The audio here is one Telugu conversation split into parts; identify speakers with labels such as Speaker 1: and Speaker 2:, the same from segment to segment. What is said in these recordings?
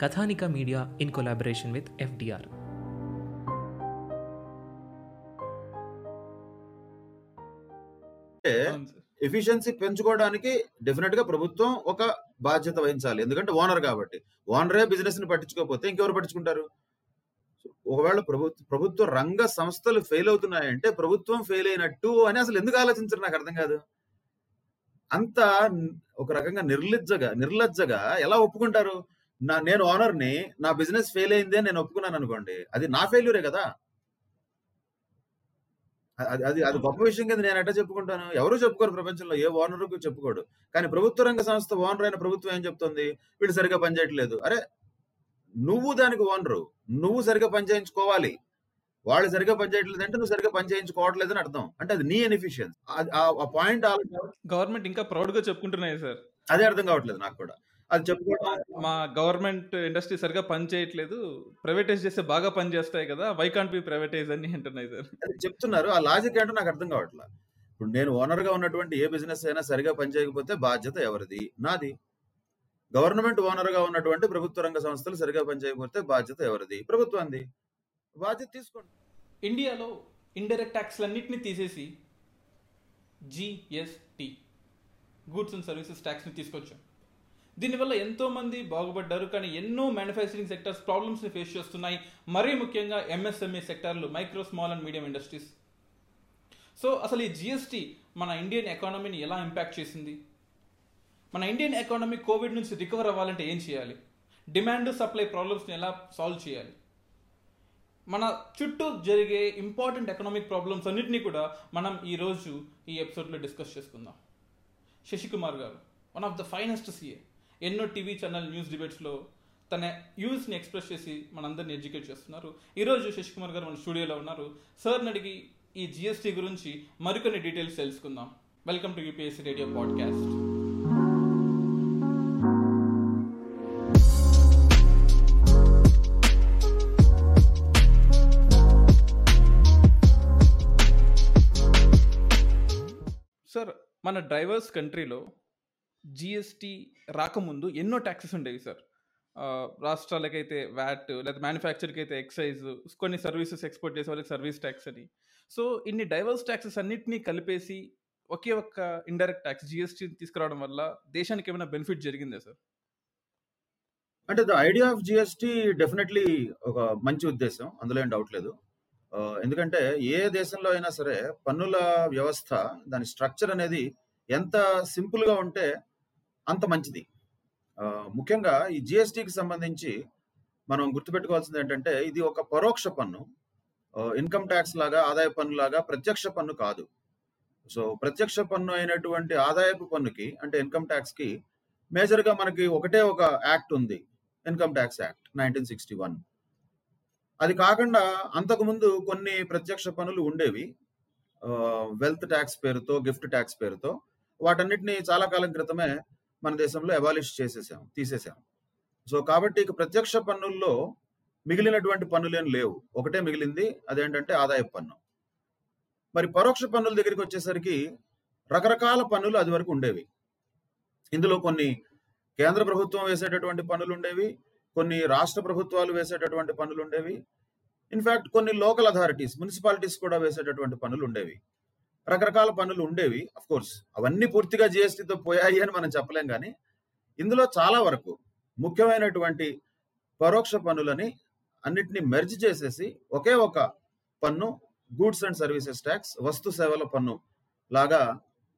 Speaker 1: Kathanika media in collaboration with FDR.
Speaker 2: అంటే ఎఫిషియన్సీ పెంచుకోవడానికి డెఫినెట్గా ప్రభుత్వం ఒక బాధ్యత వహించాలి. ఎందుకంటే ఓనర్ కాబట్టి. ఓనరే బిజినెస్ని పట్టించుకోకపోతే ఇంకెవరు పట్టించుకుంటారు? ఒకవేళ ప్రభుత్వ ప్రభుత్వ రంగ సంస్థలు ఫెయిల్ అవుతున్నాయంటే ప్రభుత్వం ఫెయిల్ అయినట్టు అని అసలు ఎందుకు ఆలోచించరు? నాకు అర్థం కాదు. అంత ఒక రకంగా నిర్లజ్జగా నిర్లజ్జగా ఎలా ఒప్పుకుంటారు? నా నేను ఓనర్ని నా బిజినెస్ ఫెయిల్ అయింది అని నేను ఒప్పుకున్నాను అనుకోండి అది నా ఫెయిల్యూరే కదా? అది అది అది గొప్ప విషయం కింద నేను ఎట్లా చెప్పుకుంటాను? ఎవరు చెప్పుకోరు ప్రపంచంలో ఏ ఓనర్ చెప్పుకోడు. కానీ ప్రభుత్వ రంగ సంస్థ ఓనర్ అయిన ప్రభుత్వం ఏం చెప్తుంది? వీళ్ళు సరిగా పనిచేయట్లేదు అరే నువ్వు దానికి ఓనరు నువ్వు సరిగా పనిచేయించుకోవాలి వాళ్ళు సరిగా పనిచేయట్లేదు అంటే నువ్వు సరిగా పనిచేయించుకోవట్లేదు అని అర్థం. అంటే అది నీ ఎనిఫిషియన్స్ ఆ పాయింట్
Speaker 3: గవర్నమెంట్ ఇంకా ప్రౌడ్గా చెప్పుకుంటున్నాయి సార్.
Speaker 2: అదే అర్థం కావట్లేదు నాకు కూడా. అది చెప్పుకోవడం
Speaker 3: మా గవర్నమెంట్ ఇండస్ట్రీ సరిగా పని చేయట్లేదు. ప్రైవేటైజ్ చేస్తే బాగా పని చేస్తాయి కదా. వై కాంట్ బి ప్రైవేటైజ్ అని అంటున్నాయి సార్.
Speaker 2: అది చెప్తున్నారు. ఆ లాజిక్ ఏంటో నాకు అర్థం కావట్లేదు ఇప్పుడు నేను ఓనర్గా ఉన్నటువంటి ఏ బిజినెస్ అయినా సరిగా పనిచేయకపోతే బాధ్యత ఎవరిది? నాది. గవర్నమెంట్ ఓనర్గా ఉన్నటువంటి ప్రభుత్వ రంగ సంస్థలు సరిగా పనిచేయకపోతే బాధ్యత ఎవరిది? ప్రభుత్వాన్ని బాధ్యత తీసుకోండి.
Speaker 3: ఇండియాలో ఇండైరెక్ట్ ట్యాక్స్లన్నింటినీ తీసేసి జిఎస్టి గూడ్స్ అండ్ సర్వీసెస్ ట్యాక్స్ని తీసుకొచ్చాం. దీనివల్ల ఎంతోమంది బాగుపడ్డారు. కానీ ఎన్నో మ్యానుఫ్యాక్చరింగ్ సెక్టర్స్ ప్రాబ్లమ్స్ని ఫేస్ చేస్తున్నాయి. మరీ ముఖ్యంగా MSME సెక్టార్లు micro small and medium industries so అసలు ఈ జిఎస్టీ మన ఇండియన్ ఎకానమీని ఎలా ఇంపాక్ట్ చేసింది? మన ఇండియన్ ఎకానమీ కోవిడ్ నుంచి రికవర్ అవ్వాలంటే ఏం చేయాలి? డిమాండ్ సప్లై ప్రాబ్లమ్స్ని ఎలా సాల్వ్ చేయాలి? మన చుట్టూ జరిగే ఇంపార్టెంట్ ఎకనామిక్ ప్రాబ్లమ్స్ అన్నింటినీ కూడా మనం ఈరోజు ఈ ఎపిసోడ్లో డిస్కస్ చేసుకుందాం. శశికుమార్ గారు one of the finest CA ఎన్నో టీవీ ఛానల్ న్యూస్ డిబేట్స్లో తన యూస్ని ఎక్స్ప్రెస్ చేసి మనందరిని ఎడ్యుకేట్ చేస్తున్నారు. ఈరోజు శశికుమార్ గారు మన స్టూడియోలో ఉన్నారు. సార్ని అడిగి ఈ జిఎస్టీ గురించి మరికొన్ని డీటెయిల్స్ తెలుసుకుందాం. Welcome to UPSC radio podcast. Sir మన డ్రైవర్స్ కంట్రీలో జిఎస్టీ రాకముందు ఎన్నో ట్యాక్సెస్ ఉండేవి సార్ రాష్ట్రాలకైతే వ్యాట్ లేదా మ్యానుఫ్యాక్చర్కి అయితే ఎక్సైజ్ కొన్ని సర్వీసెస్ ఎక్స్పోర్ట్ చేసే వాళ్ళకి సర్వీస్ ట్యాక్స్ అని. సో ఇన్ని డైవర్స్ ట్యాక్సెస్ అన్నింటినీ కలిపేసి ఒకే ఒక్క ఇండైరెక్ట్ ట్యాక్స్ జిఎస్టీ తీసుకురావడం వల్ల దేశానికి ఏమైనా బెనిఫిట్ జరిగిందా సార్
Speaker 2: అంటే the idea of GST definitely ఒక మంచి ఉద్దేశం. అందులో ఏం డౌట్ లేదు. ఎందుకంటే ఏ దేశంలో అయినా సరే పన్నుల వ్యవస్థ దాని స్ట్రక్చర్ అనేది ఎంత సింపుల్గా ఉంటే అంత మంచిది. ఆ, ముఖ్యంగా ఈ జిఎస్టికి సంబంధించి మనం గుర్తుపెట్టుకోవాల్సింది ఏంటంటే ఇది ఒక పరోక్ష పన్ను. ఇన్కమ్ ట్యాక్స్ లాగా ఆదాయ పన్ను లాగా ప్రత్యక్ష పన్ను కాదు. సో ప్రత్యక్ష పన్ను అయినటువంటి ఆదాయపు పన్నుకి అంటే ఇన్కమ్ ట్యాక్స్కి మేజర్గా మనకి ఒకటే ఒక యాక్ట్ ఉంది. Income tax act nineteen sixty one. అది కాకుండా అంతకుముందు కొన్ని ప్రత్యక్ష పన్నులు ఉండేవి. వెల్త్ ట్యాక్స్ పేరుతో గిఫ్ట్ ట్యాక్స్ పేరుతో. వాటన్నిటిని చాలా కాలం క్రితమే మన దేశంలో అబాలిష్ చేసేసాం తీసేసాం సో కాబట్టి ఇక ప్రత్యక్ష పన్నుల్లో మిగిలినటువంటి పన్నులేం లేవు. ఒకటే మిగిలింది అదేంటంటే ఆదాయపు పన్ను. మరి పరోక్ష పన్నుల దగ్గరికి వచ్చేసరికి రకరకాల పన్నులు అది వరకు ఉండేవి. ఇందులో కొన్ని కేంద్ర ప్రభుత్వం వేసేటటువంటి పన్నులు ఉండేవి కొన్ని రాష్ట్ర ప్రభుత్వాలు వేసేటటువంటి పన్నులు ఉండేవి. ఇన్ఫాక్ట్ కొన్ని లోకల్ అథారిటీస్ మున్సిపాలిటీస్ కూడా వేసేటటువంటి పన్నులు ఉండేవి. రకరకాల పనులు ఉండేవి అఫ్ కోర్స్ అవన్నీ పూర్తిగా జిఎస్టీతో పోయాయి అని మనం చెప్పలేం కానీ ఇందులో చాలా వరకు ముఖ్యమైనటువంటి పరోక్ష పన్నులని అన్నిటిని మెర్జ్ చేసేసి ఒకే ఒక పన్ను గూడ్స్ అండ్ సర్వీసెస్ ట్యాక్స్ వస్తు సేవల పన్ను లాగా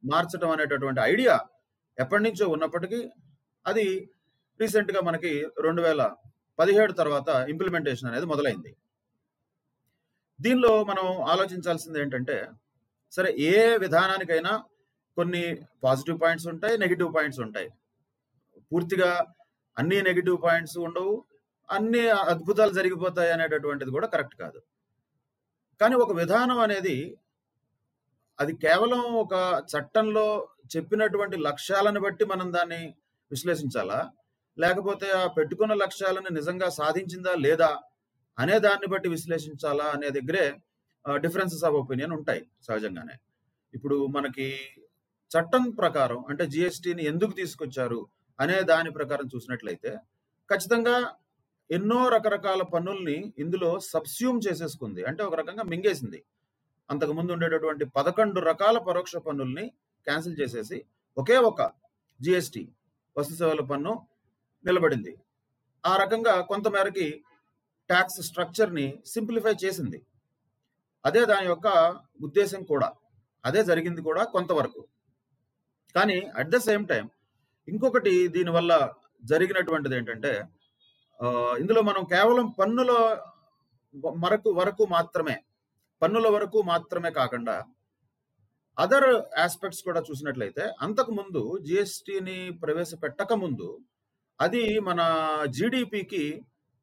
Speaker 2: మార్చడం అనేటటువంటి ఐడియా ఎప్పటి నుంచో ఉన్నప్పటికీ అది రీసెంట్గా మనకి రెండు వేల పదిహేడు తర్వాత ఇంప్లిమెంటేషన్ అనేది మొదలైంది. దీనిలో మనం ఆలోచించాల్సింది ఏంటంటే సరే ఏ విధానానికైనా కొన్ని పాజిటివ్ పాయింట్స్ ఉంటాయి నెగిటివ్ పాయింట్స్ ఉంటాయి. పూర్తిగా అన్ని నెగిటివ్ పాయింట్స్ ఉండవు అన్ని అద్భుతాలు జరిగిపోతాయి అనేటటువంటిది కూడా కరెక్ట్ కాదు. కానీ ఒక విధానం అనేది అది కేవలం ఒక చట్టంలో చెప్పినటువంటి లక్ష్యాలను బట్టి మనం దాన్ని విశ్లేషించాలా? లేకపోతే ఆ పెట్టుకున్న లక్ష్యాలను నిజంగా సాధించిందా లేదా అనే దాన్ని బట్టి విశ్లేషించాలా అనే దగ్గరే డిఫరెన్సెస్ ఆఫ్ ఒపీనియన్ ఉంటాయి సహజంగానే. ఇప్పుడు మనకి చట్టం ప్రకారం అంటే జిఎస్టిని ఎందుకు తీసుకొచ్చారు అనే దాని ప్రకారం చూసినట్లయితే ఖచ్చితంగా ఎన్నో రకరకాల పన్నుల్ని ఇందులో సబ్స్యూమ్ చేసేసుకుంది. అంటే ఒక రకంగా మింగేసింది. అంతకు ముందు ఉండేటటువంటి పదకొండు రకాల పరోక్ష పన్నుల్ని క్యాన్సిల్ చేసేసి ఒకే ఒక జిఎస్టి వస్తు సేవల పన్ను నిలబడింది. ఆ రకంగా కొంతమేరకి ట్యాక్స్ స్ట్రక్చర్ని సింప్లిఫై చేసింది. అదే దాని యొక్క ఉద్దేశం కూడా. అదే జరిగింది కూడా కొంతవరకు. కానీ అట్ ద సేమ్ టైం ఇంకొకటి దీనివల్ల జరిగినటువంటిది ఏంటంటే ఇందులో మనం కేవలం పన్నుల మరకు వరకు మాత్రమే పన్నుల వరకు మాత్రమే కాకుండా అదర్ ఆస్పెక్ట్స్ కూడా చూసినట్లయితే అంతకు ముందు జిఎస్టిని ప్రవేశపెట్టక ముందు అది మన జీడిపికి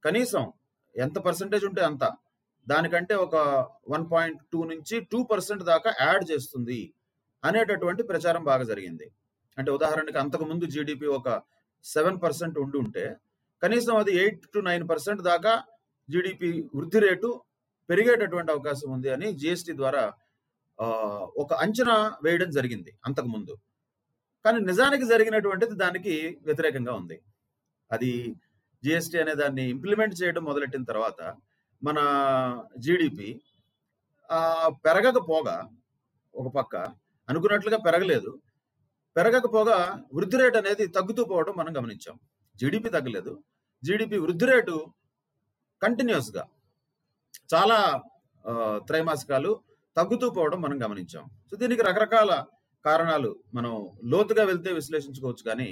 Speaker 2: కనీసం ఎంత పర్సంటేజ్ ఉంటే అంత దానికంటే ఒక వన్ పాయింట్ టూ నుంచి టూ పర్సెంట్ దాకా యాడ్ చేస్తుంది అనేటటువంటి ప్రచారం బాగా జరిగింది. అంటే ఉదాహరణకి అంతకు ముందు జీడిపి ఒక సెవెన్ పర్సెంట్ ఉండి ఉంటే కనీసం అది ఎయిట్ టు నైన్ పర్సెంట్ దాకా జీడిపి వృద్ధి రేటు పెరిగేటటువంటి అవకాశం ఉంది అని జిఎస్టి ద్వారా ఆ, ఒక అంచనా వేయడం జరిగింది అంతకు ముందు. కానీ నిజానికి జరిగినటువంటిది దానికి వ్యతిరేకంగా ఉంది. అది జిఎస్టి అనే దాన్ని ఇంప్లిమెంట్ చేయడం మొదలెట్టిన తర్వాత మన జీడిపి పెరగకపోగా ఒక పక్క. అనుకున్నట్లుగా పెరగలేదు. పెరగకపోగా వృద్ధి రేటు అనేది తగ్గుతూ పోవడం మనం గమనించాం. జీడిపి తగ్గలేదు. జీడిపి వృద్ధి రేటు కంటిన్యూస్గా చాలా ఆ, త్రైమాసికాలు తగ్గుతూ పోవడం మనం గమనించాం. సో దీనికి రకరకాల కారణాలు మనం లోతుగా వెళ్తే విశ్లేషించుకోవచ్చు కానీ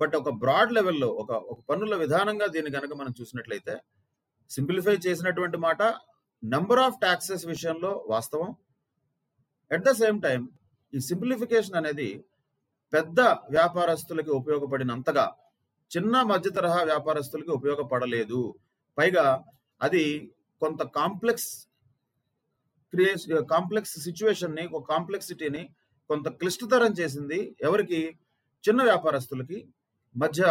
Speaker 2: బట్ ఒక బ్రాడ్ లెవెల్లో ఒక ఒక పన్నుల విధానంగా దీన్ని కనుక మనం చూసినట్లయితే సింప్లిఫై చేసినటువంటి మాట నంబర్ ఆఫ్ ట్యాక్సెస్ విషయంలో వాస్తవం. అట్ ద సేమ్ టైం ఈ సింప్లిఫికేషన్ అనేది పెద్ద వ్యాపారస్తులకి ఉపయోగపడినంతగా చిన్న మధ్య తరహా వ్యాపారస్తులకి ఉపయోగపడలేదు. పైగా అది కొంత కాంప్లెక్స్ క్రియేస్ కాంప్లెక్స్ సిచ్యువేషన్ని ఒక కాంప్లెక్సిటీని కొంత క్లిష్టతరం చేసింది ఎవరికి? చిన్న వ్యాపారస్తులకి మధ్య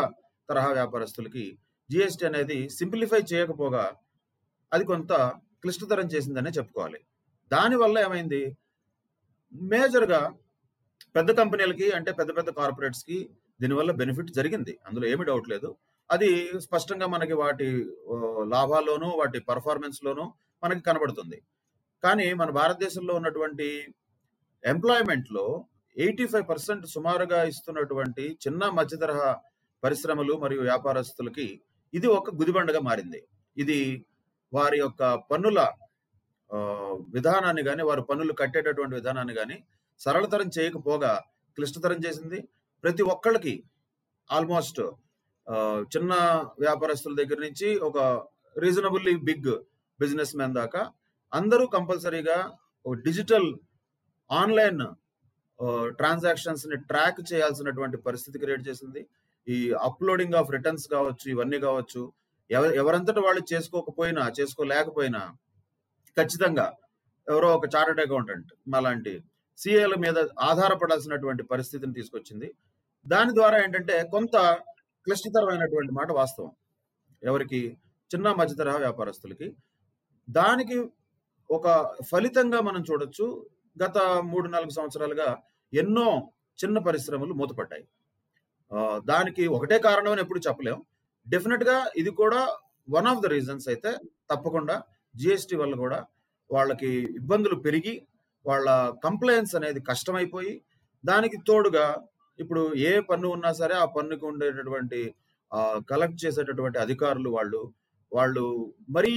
Speaker 2: తరహా వ్యాపారస్తులకి. జిఎస్టి అనేది సింప్లిఫై చేయకపోగా అది కొంత క్లిష్టతరం చేసిందనే చెప్పుకోవాలి. దానివల్ల ఏమైంది? మేజర్గా పెద్ద కంపెనీలకి అంటే పెద్ద పెద్ద కార్పొరేట్స్కి దీనివల్ల బెనిఫిట్ జరిగింది. అందులో ఏమి డౌట్ లేదు. అది స్పష్టంగా మనకి వాటి లాభాల్లోనూ వాటి పర్ఫార్మెన్స్లోనూ మనకి కనబడుతుంది. కానీ మన భారతదేశంలో ఉన్నటువంటి ఎంప్లాయ్మెంట్లో ఎయిటీ ఫైవ్ పర్సెంట్ సుమారుగా ఇస్తున్నటువంటి చిన్న మధ్య తరహా పరిశ్రమలు మరియు వ్యాపారస్తులకి ఇది ఒక గుదిబండగా మారింది. ఇది వారి యొక్క పన్నుల విధానాన్ని కానీ వారు పన్నులు కట్టేటటువంటి విధానాన్ని కానీ సరళతరం చేయకపోగా క్లిష్టతరం చేసింది. ప్రతి ఒక్కళ్ళకి ఆల్మోస్ట్ చిన్న వ్యాపారస్తుల దగ్గర నుంచి ఒక రీజనబుల్లీ బిగ్ బిజినెస్ మ్యాన్ దాకా అందరూ కంపల్సరీగా ఒక డిజిటల్ ఆన్లైన్ ట్రాన్సాక్షన్స్ని ట్రాక్ చేయాల్సినటువంటి పరిస్థితి క్రియేట్ చేసింది. ఈ అప్లోడింగ్ ఆఫ్ రిటర్న్స్ కావచ్చు ఇవన్నీ కావచ్చు ఎవరంతటా ఎవరంతట వాళ్ళు చేసుకోకపోయినా చేసుకోలేకపోయినా ఖచ్చితంగా ఎవరో ఒక చార్టెడ్ అకౌంటెంట్ అలాంటి సిఏల మీద ఆధారపడాల్సినటువంటి పరిస్థితిని తీసుకొచ్చింది. దాని ద్వారా ఏంటంటే కొంత క్లిష్టతరమైనటువంటి మాట వాస్తవం. ఎవరికి? చిన్న మధ్య తరహా వ్యాపారస్తులకి. దానికి ఒక ఫలితంగా మనం చూడొచ్చు. గత మూడు నాలుగు సంవత్సరాలుగా ఎన్నో చిన్న పరిశ్రమలు మూతపడ్డాయి. దానికి ఒకటే కారణం అని ఎప్పుడు చెప్పలేం. డెఫినెట్గా ఇది కూడా వన్ ఆఫ్ ద రీజన్స్ అయితే తప్పకుండా జిఎస్టి వల్ల కూడా వాళ్ళకి ఇబ్బందులు పెరిగి వాళ్ళ కంప్లైన్స్ అనేది కష్టమైపోయి దానికి తోడుగా ఇప్పుడు ఏ పన్ను ఉన్నా సరే ఆ పన్నుకు ఉండేటటువంటి కలెక్ట్ చేసేటటువంటి అధికారులు వాళ్ళు వాళ్ళు మరీ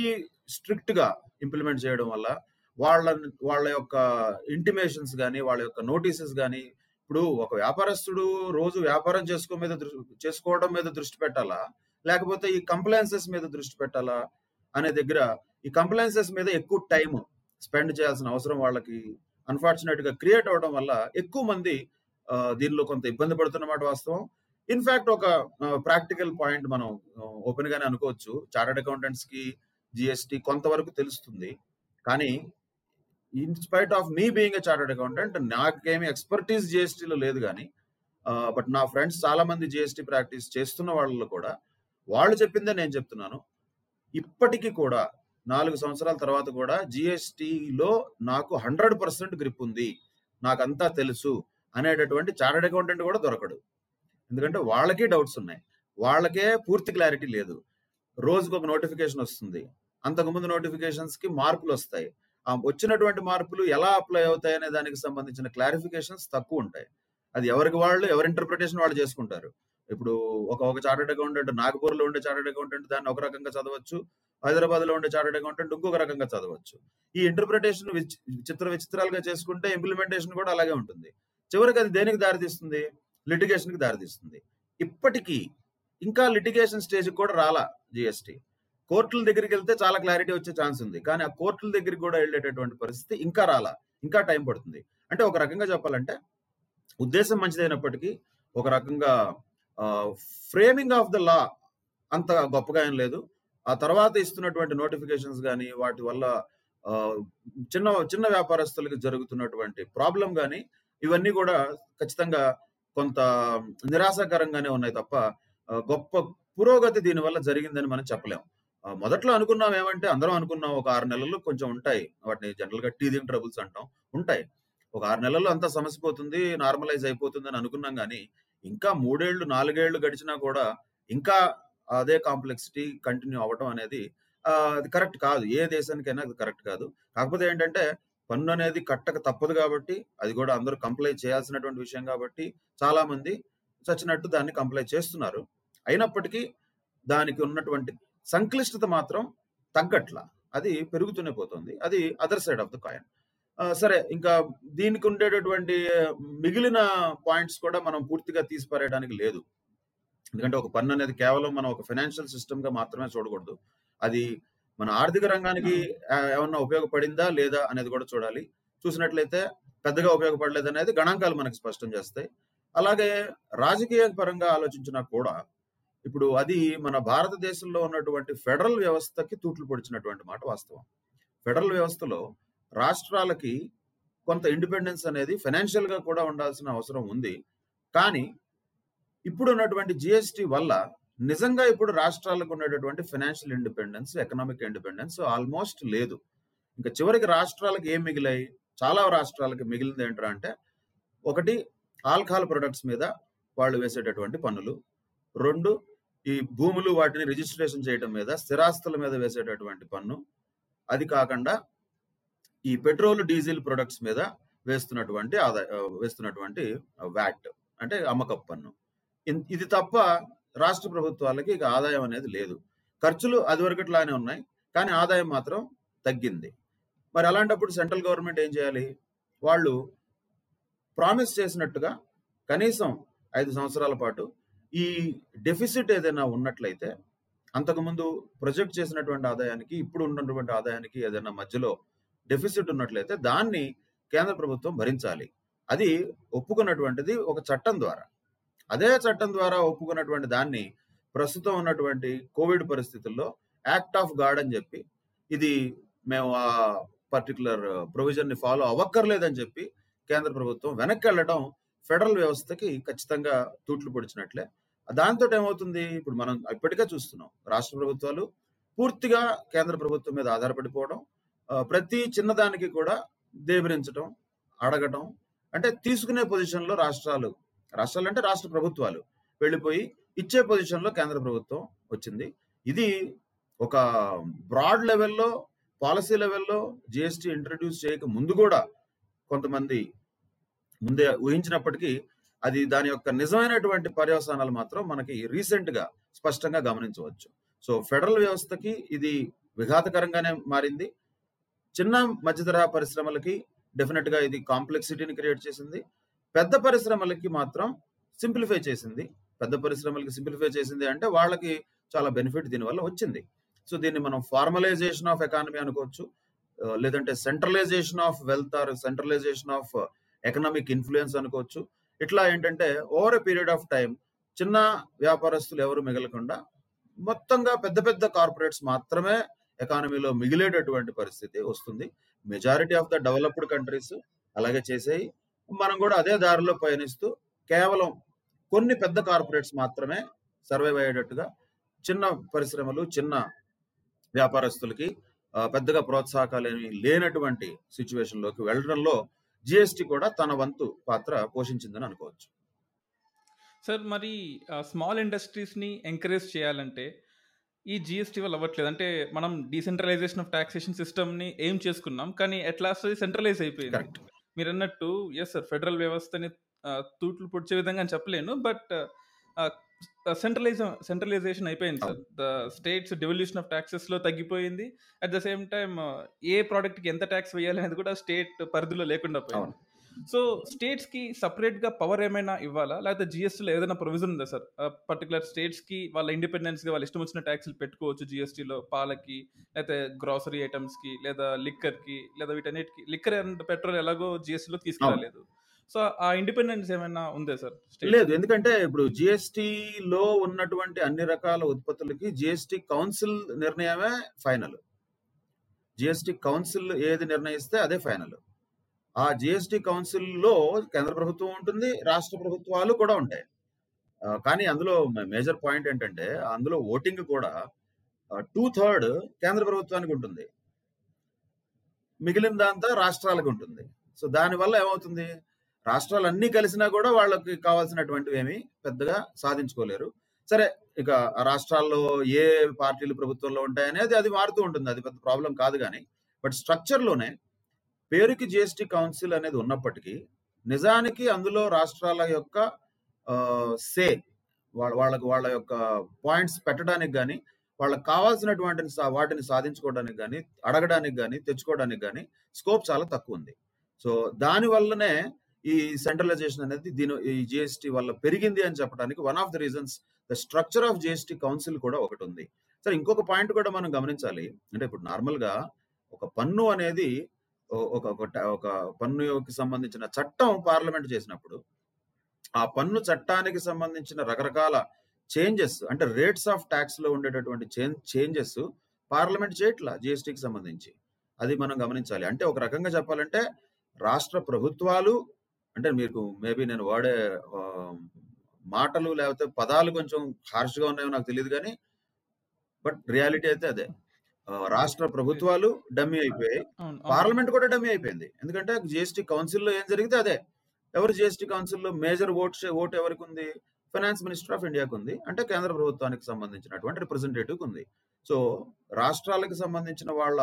Speaker 2: స్ట్రిక్ట్గా ఇంప్లిమెంట్ చేయడం వల్ల వాళ్ళ వాళ్ళ యొక్క ఇంటిమేషన్స్ కానీ వాళ్ళ యొక్క నోటీసెస్ కానీ ఇప్పుడు ఒక వ్యాపారస్తుడు రోజు వ్యాపారం చేసుకో మీద చేసుకోవడం మీద దృష్టి పెట్టాలా? లేకపోతే ఈ కంప్లైన్సెస్ మీద దృష్టి పెట్టాలా? అనే దగ్గర ఈ కంప్లైన్సెస్ మీద ఎక్కువ టైం స్పెండ్ చేయాల్సిన అవసరం వాళ్ళకి అన్ఫార్చునేట్గా క్రియేట్ అవడం వల్ల ఎక్కువ మంది దీనిలో కొంత ఇబ్బంది పడుతున్నమాట వాస్తవం. ఇన్ఫాక్ట్ ఒక ప్రాక్టికల్ పాయింట్ మనం ఓపెన్ గానే అనుకోవచ్చు. చార్టెడ్ అకౌంటెంట్స్కి జిఎస్టి కొంతవరకు తెలుస్తుంది. కానీ in spite of me being a chartered accountant నాకేమి ఎక్స్పర్టీస్ జిఎస్టీలో లేదు కానీ బట్ నా ఫ్రెండ్స్ చాలా మంది జిఎస్టీ ప్రాక్టీస్ చేస్తున్న వాళ్ళలో కూడా వాళ్ళు చెప్పిందే నేను చెప్తున్నాను. ఇప్పటికీ కూడా నాలుగు సంవత్సరాల తర్వాత కూడా జిఎస్టిలో నాకు హండ్రెడ్ పర్సెంట్ గ్రిప్ ఉంది నాకంతా తెలుసు అనేటటువంటి చార్టెడ్ అకౌంటెంట్ కూడా దొరకడు. ఎందుకంటే వాళ్ళకే డౌట్స్ ఉన్నాయి వాళ్ళకే పూర్తి క్లారిటీ లేదు. రోజుకు ఒక నోటిఫికేషన్ వస్తుంది అంతకుముందు నోటిఫికేషన్స్కి మార్పులు వస్తాయి వచ్చినటువంటి మార్పులు ఎలా అప్లై అవుతాయి అనే దానికి సంబంధించిన క్లారిఫికేషన్స్ తక్కువ ఉంటాయి. అది ఎవరికి వాళ్ళు ఎవరి ఇంటర్ప్రిటేషన్ వాళ్ళు చేసుకుంటారు. ఇప్పుడు ఒక ఒక చార్టెడ్ అకౌంటెంట్ నాగపూర్లో ఉండే చార్టెడ్ అకౌంటెంట్ దాన్ని ఒక రకంగా చదవచ్చు. హైదరాబాద్లో ఉండే చార్టెడ్ అకౌంటెంట్ ఇంకొక రకంగా చదవచ్చు. ఈ ఇంటర్ప్రిటేషన్ చిత్ర విచిత్రాలుగా చేసుకుంటే ఇంప్లిమెంటేషన్ కూడా అలాగే ఉంటుంది. చివరికి అది దేనికి దారితీస్తుంది? లిటిగేషన్కి దారితీస్తుంది. ఇప్పటికీ ఇంకా లిటిగేషన్ స్టేజ్ కూడా రాలా జిఎస్టీ కోర్టుల దగ్గరికి వెళ్తే చాలా క్లారిటీ వచ్చే ఛాన్స్ ఉంది. కానీ ఆ కోర్టుల దగ్గరికి కూడా వెళ్ళేటటువంటి పరిస్థితి ఇంకా రాలా ఇంకా టైం పడుతుంది. అంటే ఒక రకంగా చెప్పాలంటే ఉద్దేశం మంచిదైనప్పటికీ ఒక రకంగా ఫ్రేమింగ్ ఆఫ్ ద లా అంత గొప్పగా ఏం లేదు. ఆ తర్వాత ఇస్తున్నటువంటి నోటిఫికేషన్స్ కానీ వాటి వల్ల ఆ, చిన్న చిన్న వ్యాపారస్తులకి జరుగుతున్నటువంటి ప్రాబ్లం కానీ ఇవన్నీ కూడా ఖచ్చితంగా కొంత నిరాశాకరంగానే ఉన్నాయి తప్ప గొప్ప పురోగతి దీని వల్ల జరిగిందని మనం చెప్పలేం. మొదట్లో అనుకున్నాం ఏమంటే అందరం అనుకున్నాం ఒక ఆరు నెలలు కొంచెం ఉంటాయి. వాటిని జనరల్గా టీదింగ్ ట్రబుల్స్ అంటాం. ఉంటాయి. ఒక ఆరు నెలల్లో అంతా సమస్య పోతుంది నార్మలైజ్ అయిపోతుంది అని అనుకున్నాం కానీ ఇంకా మూడేళ్ళు నాలుగేళ్ళు గడిచినా కూడా ఇంకా అదే కాంప్లెక్సిటీ కంటిన్యూ అవ్వటం అనేది అది కరెక్ట్ కాదు. ఏ దేశానికైనా అది కరెక్ట్ కాదు. కాకపోతే ఏంటంటే పన్ను అనేది కట్టక తప్పదు కాబట్టి అది కూడా అందరూ కంప్లై చేయాల్సినటువంటి విషయం కాబట్టి చాలా మంది చచ్చినట్టు దాన్ని కంప్లై చేస్తున్నారు. అయినప్పటికీ దానికి ఉన్నటువంటి సంక్లిష్టత మాత్రం తగ్గట్ల అది పెరుగుతూనే పోతుంది. అది other side of the coin సరే ఇంకా దీనికి ఉండేటటువంటి మిగిలిన పాయింట్స్ కూడా మనం పూర్తిగా తీసిపారేయడానికి లేదు. ఎందుకంటే ఒక పన్ను అనేది కేవలం మనం ఒక ఫైనాన్షియల్ సిస్టమ్గా మాత్రమే చూడకూడదు. అది మన ఆర్థిక రంగానికి ఏమన్నా ఉపయోగపడిందా లేదా అనేది కూడా చూడాలి. చూసినట్లయితే పెద్దగా ఉపయోగపడలేదు అనేది గణాంకాలు మనకి స్పష్టం చేస్తాయి. అలాగే రాజకీయ పరంగా ఆలోచించినా కూడా ఇప్పుడు అది మన భారతదేశంలో ఉన్నటువంటి ఫెడరల్ వ్యవస్థకి తూట్లు పొడిచినటువంటి మాట వాస్తవం. ఫెడరల్ వ్యవస్థలో రాష్ట్రాలకి కొంత ఇండిపెండెన్స్ అనేది ఫైనాన్షియల్గా కూడా ఉండాల్సిన అవసరం ఉంది. కానీ ఇప్పుడు ఉన్నటువంటి జిఎస్టి వల్ల నిజంగా ఇప్పుడు రాష్ట్రాలకు ఉండేటటువంటి financial independence economic independence almost లేదు. ఇంకా చివరికి రాష్ట్రాలకు ఏం మిగిలాయి? చాలా రాష్ట్రాలకి మిగిలింది ఏంటంటే అంటే ఒకటి ఆల్కహాల్ ప్రొడక్ట్స్ మీద వాళ్ళు వేసేటటువంటి పన్నులు. రెండు ఈ భూములు వాటిని రిజిస్ట్రేషన్ చేయడం మీద స్థిరాస్తుల మీద వేసేటటువంటి పన్ను. అది కాకుండా ఈ పెట్రోల్ డీజిల్ ప్రొడక్ట్స్ మీద వేస్తున్నటువంటి ఆదాయ వేస్తున్నటువంటి వ్యాట్ అంటే అమ్మకపు పన్ను. ఇన్- ఇది తప్ప రాష్ట్ర ప్రభుత్వాలకి ఇక ఆదాయం అనేది లేదు. ఖర్చులు అది వరకట్లానే ఉన్నాయి కానీ ఆదాయం మాత్రం తగ్గింది. మరి అలాంటప్పుడు సెంట్రల్ గవర్నమెంట్ ఏం చేయాలి? వాళ్ళు ప్రామిస్ చేసినట్టుగా కనీసం ఐదు సంవత్సరాల పాటు ఈ డెఫిసిట్ ఏదైనా ఉన్నట్లయితే అంతకుముందు ప్రొజెక్ట్ చేసినటువంటి ఆదాయానికి ఇప్పుడు ఉన్నటువంటి ఆదాయానికి ఏదైనా మధ్యలో డెఫిసిట్ ఉన్నట్లయితే దాన్ని కేంద్ర ప్రభుత్వం భరించాలి. అది ఒప్పుకున్నటువంటిది ఒక చట్టం ద్వారా. అదే చట్టం ద్వారా ఒప్పుకున్నటువంటి దాన్ని ప్రస్తుతం ఉన్నటువంటి కోవిడ్ పరిస్థితుల్లో యాక్ట్ ఆఫ్ గాడ్ అని చెప్పి ఇది మేము ఆ పర్టికులర్ ప్రొవిజన్ని ఫాలో అవ్వక్కర్లేదని చెప్పి కేంద్ర ప్రభుత్వం వెనక్కి వెళ్ళడం ఫెడరల్ వ్యవస్థకి ఖచ్చితంగా తూట్లు పొడిచినట్లే. దాంతో ఏమవుతుంది ఇప్పుడు మనం ఇప్పటికే చూస్తున్నాం. రాష్ట్ర ప్రభుత్వాలు పూర్తిగా కేంద్ర ప్రభుత్వం మీద ఆధారపడిపోవడం ప్రతి చిన్నదానికి కూడా దేబరించడం అడగటం అంటే తీసుకునే పొజిషన్లో రాష్ట్రాలు రాష్ట్రాలు అంటే రాష్ట్ర ప్రభుత్వాలు వెళ్ళిపోయి ఇచ్చే పొజిషన్లో కేంద్ర ప్రభుత్వం వచ్చింది. ఇది ఒక బ్రాడ్ లెవెల్లో పాలసీ లెవెల్లో జిఎస్టీ ఇంట్రడ్యూస్ చేయక ముందు కూడా కొంతమంది ముందే ఊహించినప్పటికీ అది దాని యొక్క నిజమైనటువంటి పర్యవసానాలు మాత్రం మనకి రీసెంట్గా స్పష్టంగా గమనించవచ్చు. సో ఫెడరల్ వ్యవస్థకి ఇది విఘాతకరంగానే మారింది. చిన్న మధ్యతరహా పరిశ్రమలకి డెఫినెట్గా ఇది కాంప్లెక్సిటీని క్రియేట్ చేసింది. పెద్ద పరిశ్రమలకి మాత్రం సింప్లిఫై చేసింది. పెద్ద పరిశ్రమలకి సింప్లిఫై చేసింది అంటే వాళ్ళకి చాలా బెనిఫిట్ దీనివల్ల వచ్చింది. సో దీన్ని మనం ఫార్మలైజేషన్ ఆఫ్ ఎకానమీ అనుకోవచ్చు. లేదంటే centralisation of wealth or centralisation of economic influence అనుకోవచ్చు. ఇట్లా ఏంటంటే over a period of time చిన్న వ్యాపారస్తులు ఎవరు మిగలకుండా మొత్తంగా పెద్ద పెద్ద కార్పొరేట్స్ మాత్రమే ఎకానమీలో మిగిలేటటువంటి పరిస్థితి వస్తుంది. Majority of the developed countries అలాగే చేసేయి. మనం కూడా అదే దారిలో పయనిస్తూ కేవలం కొన్ని పెద్ద కార్పొరేట్స్ మాత్రమే సర్వైవ్ అయ్యేటట్టుగా చిన్న పరిశ్రమలు చిన్న వ్యాపారస్తులకి పెద్దగా ప్రోత్సాహకాలు లేనటువంటి సిచ్యువేషన్లోకి వెళ్ళడంలో జిఎస్టి కూడా తన వంతు పాత్ర పోషించిందని అనుకోవచ్చు.
Speaker 3: సార్ మరి స్మాల్ ఇండస్ట్రీస్ని ఎంకరేజ్ చేయాలంటే ఈ జిఎస్టీ వల్ల అవ్వట్లేదు. అంటే మనం డీసెంట్రలైజేషన్ ఆఫ్ టాక్సేషన్ సిస్టమ్ని ఏం చేసుకున్నాం కానీ ఎట్ లాస్ట్ అది సెంట్రలైజ్ అయిపోయింది. మీరు అన్నట్టు ఎస్ సార్ ఫెడరల్ వ్యవస్థని తూట్లు పొడిచే విధంగా చెప్పలేను బట్ సెంట్రలైజ్ సెంట్రలైజేషన్ అయిపోయింది sir. The states devolution of ట్యాక్సెస్లో తగ్గిపోయింది. అట్ ద సేమ్ టైం ఏ ప్రోడక్ట్కి ఎంత ట్యాక్స్ వేయాలి అనేది కూడా స్టేట్ పరిధిలో లేకుండా పోయింది. సో స్టేట్స్కి సపరేట్గా పవర్ ఏమైనా ఇవ్వాలా? లేకపోతే జిఎస్టీలో ఏదైనా ప్రొవిజన్ ఉందా సార్? పర్టికులర్ స్టేట్స్కి వాళ్ళ ఇండిపెండెన్స్గా వాళ్ళు ఇష్టం వచ్చిన ట్యాక్స్లు పెట్టుకోవచ్చు జిఎస్టీలో పాలకి లేకపోతే గ్రాసరీ ఐటమ్స్కి లేదా లిక్కర్కి లేదా వీటన్నిటికి. లిక్కర్ అండ్ పెట్రోల్ ఎలాగో జిఎస్టీలో తీసుకురాలేదు. సో ఆ ఇండిపెండెన్స్ ఏమైనా ఉందే సార్?
Speaker 2: లేదు ఎందుకంటే ఇప్పుడు జిఎస్టి లో ఉన్నటువంటి అన్ని రకాల ఉత్పత్తులకి జిఎస్టి కౌన్సిల్ నిర్ణయమే ఫైనల్ జిఎస్టి కౌన్సిల్ ఏది నిర్ణయిస్తే అదే ఫైనల్ ఆ జిఎస్టి కౌన్సిల్లో కేంద్ర ప్రభుత్వం ఉంటుంది రాష్ట్ర ప్రభుత్వాలు కూడా ఉంటాయి. కానీ అందులో మేజర్ పాయింట్ ఏంటంటే అందులో ఓటింగ్ కూడా టూ థర్డ్ కేంద్ర ప్రభుత్వానికి ఉంటుంది. మిగిలిన దాంతా రాష్ట్రాలకు ఉంటుంది. సో దానివల్ల ఏమవుతుంది? రాష్ట్రాలు అన్ని కలిసినా కూడా వాళ్ళకి కావాల్సినటువంటివి ఏమి పెద్దగా సాధించుకోలేరు. సరే ఇక ఆ రాష్ట్రాల్లో ఏ పార్టీలు ప్రభుత్వంలో ఉంటాయనేది అది మారుతూ ఉంటుంది. అది పెద్ద ప్రాబ్లం కాదు కానీ బట్ స్ట్రక్చర్లోనే పేరుకి జిఎస్టి కౌన్సిల్ అనేది ఉన్నప్పటికీ నిజానికి అందులో రాష్ట్రాల యొక్క సే వాళ్ళ వాళ్ళకు వాళ్ళ యొక్క పాయింట్స్ పెట్టడానికి కానీ వాళ్ళకి కావాల్సినటువంటి సా- వాటిని సాధించుకోవడానికి కానీ అడగడానికి కానీ తెచ్చుకోవడానికి కానీ స్కోప్ చాలా తక్కువ ఉంది. సో దానివల్లనే ఈ సెంట్రలైజేషన్ అనేది దీని ఈ జిఎస్టి వల్ల పెరిగింది అని చెప్పడానికి one of the reasons the structure of GST council కూడా ఒకటి ఉంది. సరే ఇంకొక పాయింట్ కూడా మనం గమనించాలి. అంటే ఇప్పుడు నార్మల్గా ఒక పన్ను అనేది ఒక ఒక పన్ను పన్నుకి సంబంధించిన చట్టం పార్లమెంట్ చేసినప్పుడు ఆ పన్ను చట్టానికి సంబంధించిన రకరకాల చేంజెస్ అంటే రేట్స్ ఆఫ్ ట్యాక్స్లో ఉండేటటువంటి చేంజెస్ పార్లమెంట్ చేయట్లా జిఎస్టీకి సంబంధించి. అది మనం గమనించాలి. అంటే ఒక రకంగా చెప్పాలంటే రాష్ట్ర ప్రభుత్వాలు అంటే మీకు మేబీ నేను వాడే మాటలు లేకపోతే పదాలు కొంచెం harsh గా ఉన్నాయో నాకు తెలియదు కానీ బట్ రియాలిటీ అయితే అదే. రాష్ట్ర ప్రభుత్వాలు డమ్మీ అయిపోయాయి. పార్లమెంట్ కూడా డమ్మీ అయిపోయింది. ఎందుకంటే జిఎస్టీ కౌన్సిల్లో ఏం జరిగితే అదే. ఎవరు జిఎస్టీ కౌన్సిల్లో మేజర్ ఓట్ ఓట్ ఎవరికి ఉంది ఫైనాన్స్ మినిస్టర్ ఆఫ్ ఇండియాకి ఉంది అంటే కేంద్ర ప్రభుత్వానికి సంబంధించినటువంటి రిప్రజెంటేటివ్ ఉంది. సో రాష్ట్రాలకు సంబంధించిన వాళ్ళ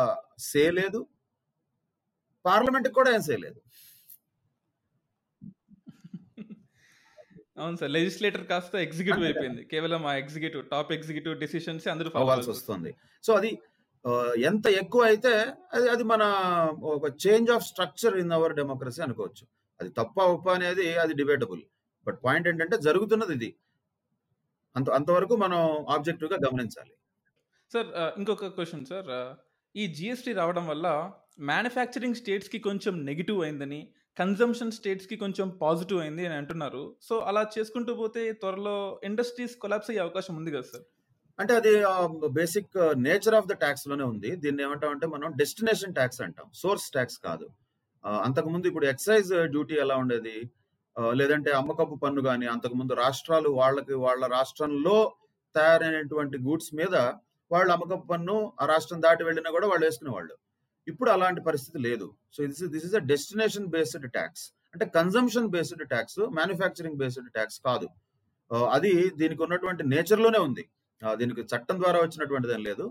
Speaker 2: సే లేదు. పార్లమెంట్ కూడా ఏం సే
Speaker 3: అవును సార్ లెజిస్లేటర్ కాస్త ఎగ్జిక్యూటివ్. అయిపోయింది. కేవలం ఆ ఎగ్జిక్యూటివ్ టాప్ ఎగ్జిక్యూటివ్ డిసిషన్స్ అందరూ
Speaker 2: అవ్వాల్సి. వస్తుంది. సో అది ఎంత ఎక్కువ అయితే అది అది మన ఒక change of structure in our democracy అనుకోవచ్చు. అది తప్ప ఒప్ప అనేది అది డిబేటబుల్ బట్ పాయింట్ ఏంటంటే జరుగుతున్నది ఇది. అంత అంతవరకు మనం ఆబ్జెక్టివ్గా గమనించాలి.
Speaker 3: సార్ ఇంకొక క్వశ్చన్ సార్ ఈ జిఎస్టీ రావడం వల్ల మ్యానుఫ్యాక్చరింగ్ స్టేట్స్కి కొంచెం నెగిటివ్ అయిందని కన్జంప్షన్ స్టేట్స్కి కొంచెం పాజిటివ్ అయింది అని అంటున్నారు. సో అలా చేసుకుంటూ పోతే త్వరలో ఇండస్ట్రీస్ కొలాప్స్ అయ్యే అవకాశం ఉంది కదా సార్?
Speaker 2: అంటే అది బేసిక్ నేచర్ ఆఫ్ ద ట్యాక్స్లోనే ఉంది. దీన్ని ఏమంటామంటే మనం డెస్టినేషన్ ట్యాక్స్ అంటాం. సోర్స్ ట్యాక్స్ కాదు. ఆ, అంతకుముందు ఇప్పుడు ఎక్సైజ్ డ్యూటీ ఎలా ఉండేది? లేదంటే అమ్మకపు పన్ను కానీ అంతకుముందు రాష్ట్రాలు వాళ్ళకి వాళ్ళ రాష్ట్రంలో తయారైనటువంటి గూడ్స్ మీద వాళ్ళు అమ్మకపు పన్ను ఆ రాష్ట్రం దాటి వెళ్ళినా కూడా వాళ్ళు వేసుకునేవాళ్ళు. ఇప్పుడు అలాంటి పరిస్థితి లేదు. So this this is a destination based tax అంటే consumption based tax manufacturing based tax కాదు. అది దీనికి ఉన్నటువంటి నేచర్లోనే ఉంది. దీనికి చట్టం ద్వారా వచ్చినటువంటిది ఏం లేదు.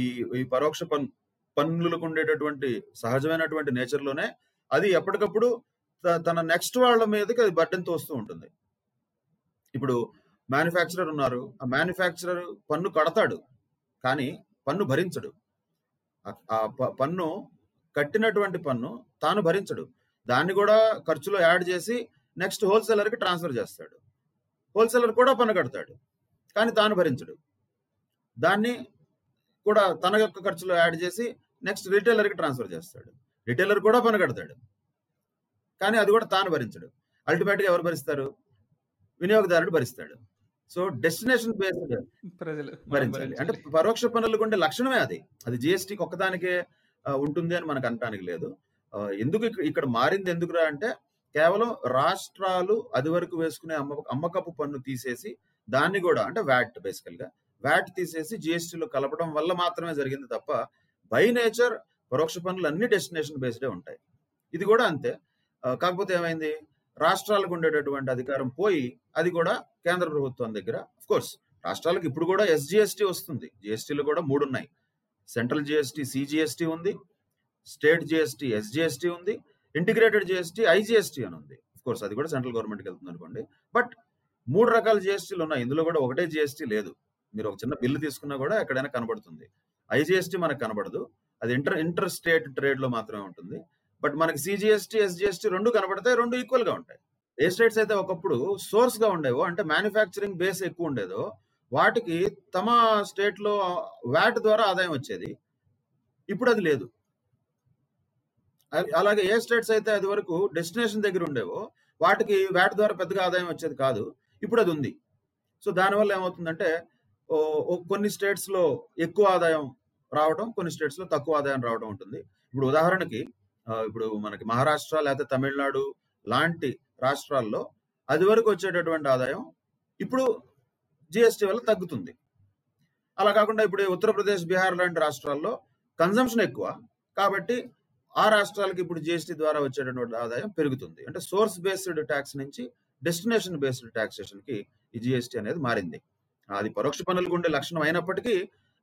Speaker 2: ఈ ఈ పరోక్ష పన్ పన్నులకు ఉండేటటువంటి సహజమైనటువంటి నేచర్లోనే అది ఎప్పటికప్పుడు తన నెక్స్ట్ వాళ్ళ మీదకి అది బర్డెన్ తోస్తూ ఉంటుంది. ఇప్పుడు మ్యానుఫ్యాక్చరర్ ఉన్నారు. ఆ మ్యానుఫ్యాక్చరర్ పన్ను కడతాడు. కానీ పన్ను భరించడు. ఆ- పన్ను కట్టినటువంటి పన్ను తాను భరించడు. దాన్ని కూడా ఖర్చులో యాడ్ చేసి నెక్స్ట్ హోల్సేలర్కి ట్రాన్స్ఫర్ చేస్తాడు. హోల్సేలర్ కూడా పన్ను కడతాడు. కానీ తాను భరించడు. దాన్ని కూడా తన యొక్క ఖర్చులో యాడ్ చేసి నెక్స్ట్ రిటైలర్కి ట్రాన్స్ఫర్ చేస్తాడు. రిటైలర్ కూడా పన్ను కడతాడు. కానీ అది కూడా తాను భరించడు. అల్టిమేట్గా ఎవరు భరిస్తారు? వినియోగదారుడు భరిస్తాడు. సో డెస్టినేషన్ బేస్డ్ భరించాలి. అంటే. పరోక్ష పన్నులకు ఉండే లక్షణమే అది. అది జిఎస్టీకి ఒక్కదానికే ఉంటుంది అని మనకు అనటానికి లేదు. ఎందుకు ఇక్కడ- మారింది ఎందుకురా అంటే కేవలం రాష్ట్రాలు అది వరకు వేసుకునే అమ్మ అమ్మకపు పన్ను తీసేసి దాన్ని కూడా అంటే వ్యాట్ బేసికల్గా వ్యాట్ తీసేసి జిఎస్టీలో కలపడం వల్ల మాత్రమే జరిగింది తప్ప బై నేచర్ పరోక్ష పన్నులు అన్ని డెస్టినేషన్ బేస్డే ఉంటాయి. ఇది కూడా అంతే. కాకపోతే ఏమైంది? రాష్ట్రాలకు ఉండేటటువంటి అధికారం పోయి అది కూడా కేంద్ర ప్రభుత్వం దగ్గర కోర్స్ రాష్ట్రాలకు ఇప్పుడు కూడా ఎస్జిఎస్టీ వస్తుంది జిఎస్టీలు కూడా మూడు ఉన్నాయి సెంట్రల్ జిఎస్టీ సిజిఎస్టీ ఉంది స్టేట్ జిఎస్టీ ఎస్జిఎస్టీ ఉంది ఇంటిగ్రేటెడ్ జిఎస్టీ ఐజిఎస్టీ అని ఉంది కోర్స్ అది కూడా సెంట్రల్ గవర్నమెంట్కి వెళ్తుంది అనుకోండి బట్ మూడు రకాల జిఎస్టీలు ఉన్నాయి ఇందులో కూడా ఒకటే జిఎస్టీ లేదు మీరు ఒక చిన్న బిల్లు తీసుకున్నా కూడా ఎక్కడైనా కనబడుతుంది ఐజిఎస్టీ మనకు కనబడదు అది ఇంటర్ ఇంటర్ స్టేట్ ట్రేడ్లో మాత్రమే ఉంటుంది బట్ మనకి సిజిఎస్టీ ఎస్జిఎస్టీ రెండు కనబడతాయి రెండు ఈక్వల్గా ఉంటాయి ఏ స్టేట్స్ అయితే ఒకప్పుడు సోర్స్గా ఉండేవో అంటే మ్యానుఫ్యాక్చరింగ్ బేస్ ఎక్కువ ఉండేదో వాటికి తమ స్టేట్లో వ్యాట్ ద్వారా ఆదాయం వచ్చేది? ఇప్పుడు అది లేదు. అలాగే ఏ స్టేట్స్ అయితే అది వరకు డెస్టినేషన్ దగ్గర ఉండేవో వాటికి వ్యాట్ ద్వారా పెద్దగా ఆదాయం వచ్చేది కాదు. ఇప్పుడు అది ఉంది. సో దానివల్ల ఏమవుతుందంటే ఓ- కొన్ని స్టేట్స్లో ఎక్కువ ఆదాయం రావడం కొన్ని స్టేట్స్లో తక్కువ ఆదాయం రావడం ఉంటుంది. ఇప్పుడు ఉదాహరణకి ఇప్పుడు మనకి మహారాష్ట్ర లేకపోతే తమిళనాడు లాంటి రాష్ట్రాల్లో అది వరకు వచ్చేటటువంటి ఆదాయం ఇప్పుడు జిఎస్టీ వల్ల తగ్గుతుంది. అలా కాకుండా ఇప్పుడు ఉత్తరప్రదేశ్ బీహార్ లాంటి రాష్ట్రాల్లో కన్జంప్షన్ ఎక్కువ. కాబట్టి ఆ రాష్ట్రాలకి ఇప్పుడు జిఎస్టీ ద్వారా వచ్చేటటువంటి ఆదాయం పెరుగుతుంది. అంటే సోర్స్ బేస్డ్ ట్యాక్స్ నుంచి డెస్టినేషన్ బేస్డ్ టాక్సేషన్కి ఈ జిఎస్టీ అనేది మారింది. అది పరోక్ష పన్నులకు ఉండే లక్షణం అయినప్పటికీ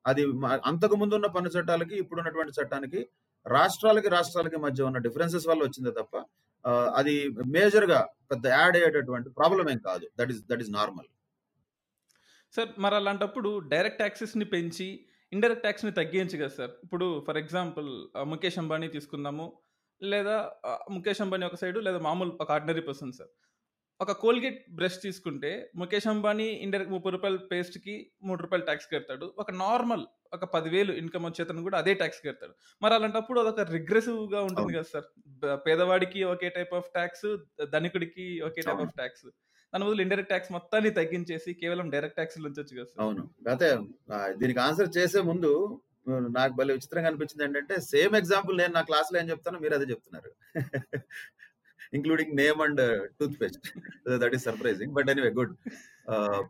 Speaker 2: అది అంతకు ముందు ఉన్న పన్ను చట్టాలకి ఇప్పుడున్నటువంటి చట్టానికి రాష్ట్రాలకి రాష్ట్రాలకి మధ్య ఉన్న డిఫరెన్సెస్ వల్ల వచ్చిందే తప్ప అది మేజర్గా పెద్ద యాడ్ అయ్యేటటువంటి ప్రాబ్లం ఏం కాదు. That is that is normal.
Speaker 3: Sir మరి అలాంటప్పుడు డైరెక్ట్ ట్యాక్సెస్ని పెంచి ఇండైరెక్ట్ ట్యాక్స్ని తగ్గించు కదా సార్. ఇప్పుడు ఫర్ ఎగ్జాంపుల్ ముఖేష్ అంబానీ తీసుకుందాము లేదా ముఖేష్ అంబానీ ఒక సైడు లేదా మామూలు ఒక ఆర్డినరీ పర్సన్ సార్. ఒక కోల్గేట్ బ్రష్ తీసుకుంటే ముఖేష్ అంబానీ ఇండైరెక్ట్ ముప్పై రూపాయల పేస్ట్కి మూడు రూపాయలు ట్యాక్స్ కడతాడు. ఒక నార్మల్ ఒక పదివేలు ఇన్కమ్ వచ్చేతను కూడా అదే ట్యాక్స్ కడతాడు. మరి అలాంటప్పుడు అదొక రిగ్రెసివ్గా ఉంటుంది. కదా సార్. పేదవాడికి ఒకే టైప్ ఆఫ్ ట్యాక్స్ ధనికుడికి ఒకే టైప్. ఆఫ్ ట్యాక్స్ దాని బదులు ఇండైరెక్ట్ ట్యాక్స్ మొత్తాన్ని తగ్గించేసి కేవలం డైరెక్ట్ ట్యాక్స్ ఉంచొచ్చు కదా సార్.
Speaker 2: అవును. అయితే దీనికి ఆన్సర్ చేసే ముందు నాకు భలే విచిత్రంగా అనిపించింది ఏంటంటే సేమ్ ఎగ్జాంపుల్ నేను నా క్లాస్లో ఏం చెప్తానో మీరు అదే చెప్తున్నారు. Including name and toothpaste that is surprising but anyway good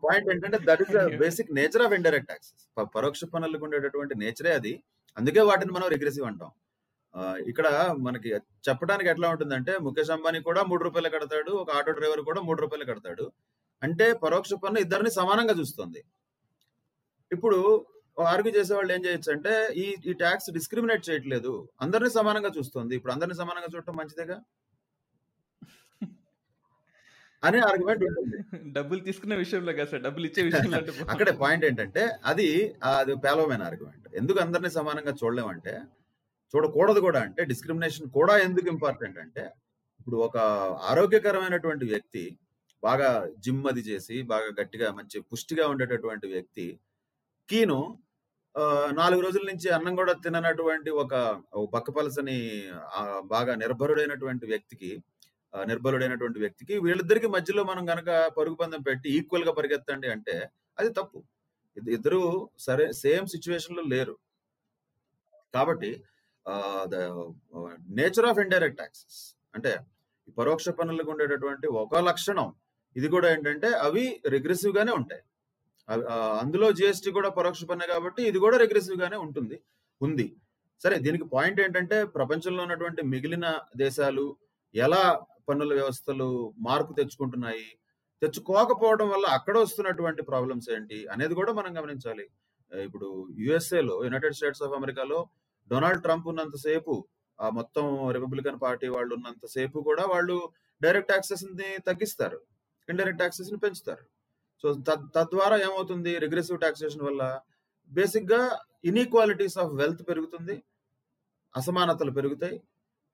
Speaker 2: point ఏంటంటే that is the basic nature of indirect taxes పరోక్ష పనులకు ఉండేటటువంటి నేచరే అది. అందుకే వాటిని మనం రిగ్రెసివ్ అంటాం. ఇక్కడ మనకి చెప్పడానికి ఎట్లా ఉంటుందంటే ముఖేష్ అంబానీ కూడా మూడు రూపాయలు కడతాడు ఒక ఆటో డ్రైవర్ కూడా మూడు రూపాయలు కడతాడు. అంటే పరోక్ష పన్ను ఇద్దరిని సమానంగా చూస్తుంది. ఇప్పుడు ఆర్గ్యూ చేసే వాళ్ళు ఏం చేయొచ్చు అంటే ఈ ఈ ట్యాక్స్ డిస్క్రిమినేట్ చేయట్లేదు. అందరిని సమానంగా చూస్తుంది. ఇప్పుడు అందరిని సమానంగా చూడటం మంచిదేగా? అనే ఆర్గ్యుమెంట్ ఉంటుంది.
Speaker 3: డబ్బులు తీసుకునే విషయంలో కదా సార్ డబ్బులు ఇచ్చే విషయంలో
Speaker 2: అక్కడే పాయింట్ ఏంటంటే అది అది పేలవమైన ఆర్గ్యుమెంట్ ఎందుకు అందరిని సమానంగా చూడలేమంటే చూడకూడదు కూడా అంటే డిస్క్రిమినేషన్ కూడా ఎందుకు ఇంపార్టెంట్ అంటే ఇప్పుడు ఒక ఆరోగ్యకరమైనటువంటి వ్యక్తి బాగా జిమ్ అది చేసి బాగా గట్టిగా మంచి పుష్టిగా ఉండేటటువంటి వ్యక్తి కీను నాలుగు రోజుల నుంచి అన్నం కూడా తిననటువంటి ఒక బక్కపలసని బాగా నిర్భరుడైనటువంటి వ్యక్తికి నిర్బలుడైనటువంటి వ్యక్తికి వీళ్ళిద్దరికి మధ్యలో మనం గనక పరుగు పందెం పెట్టి ఈక్వల్గా పరిగెత్తండి అంటే అది తప్పు. ఇద్దరు సరే సేమ్ సిచ్యువేషన్లో లేరు. కాబట్టి the nature of indirect taxes అంటే ఈ పరోక్ష పన్నులకు ఉండేటటువంటి ఒక లక్షణం. ఇది కూడా ఏంటంటే అవి రిగ్రెసివ్ గానే ఉంటాయి. అందులో జిఎస్టీ కూడా పరోక్ష పన్ను కాబట్టి ఇది కూడా రిగ్రెసివ్ గానే ఉంటుంది ఉంది. సరే దీనికి పాయింట్ ఏంటంటే ప్రపంచంలో ఉన్నటువంటి మిగిలిన దేశాలు ఎలా పన్నుల వ్యవస్థలు మార్పు తెచ్చుకుంటున్నాయి. తెచ్చుకోకపోవడం వల్ల అక్కడ వస్తున్నటువంటి ప్రాబ్లమ్స్ ఏంటి అనేది కూడా మనం గమనించాలి. ఇప్పుడు యుఎస్ఏలో లో యునైటెడ్ స్టేట్స్ ఆఫ్ అమెరికాలో డొనాల్డ్ ట్రంప్ ఉన్నంతసేపు ఆ మొత్తం రిపబ్లికన్ పార్టీ వాళ్ళు ఉన్నంతసేపు కూడా వాళ్ళు డైరెక్ట్ ట్యాక్సెస్ని తగ్గిస్తారు. ఇండైరెక్ట్ ట్యాక్సెస్ని పెంచుతారు. సో తద్వారా ఏమవుతుంది? రిగ్రెసివ్ టాక్సేషన్ వల్ల బేసిక్గా ఇన్ఈక్వాలిటీస్ ఆఫ్ వెల్త్ పెరుగుతుంది అసమానతలు పెరుగుతాయి.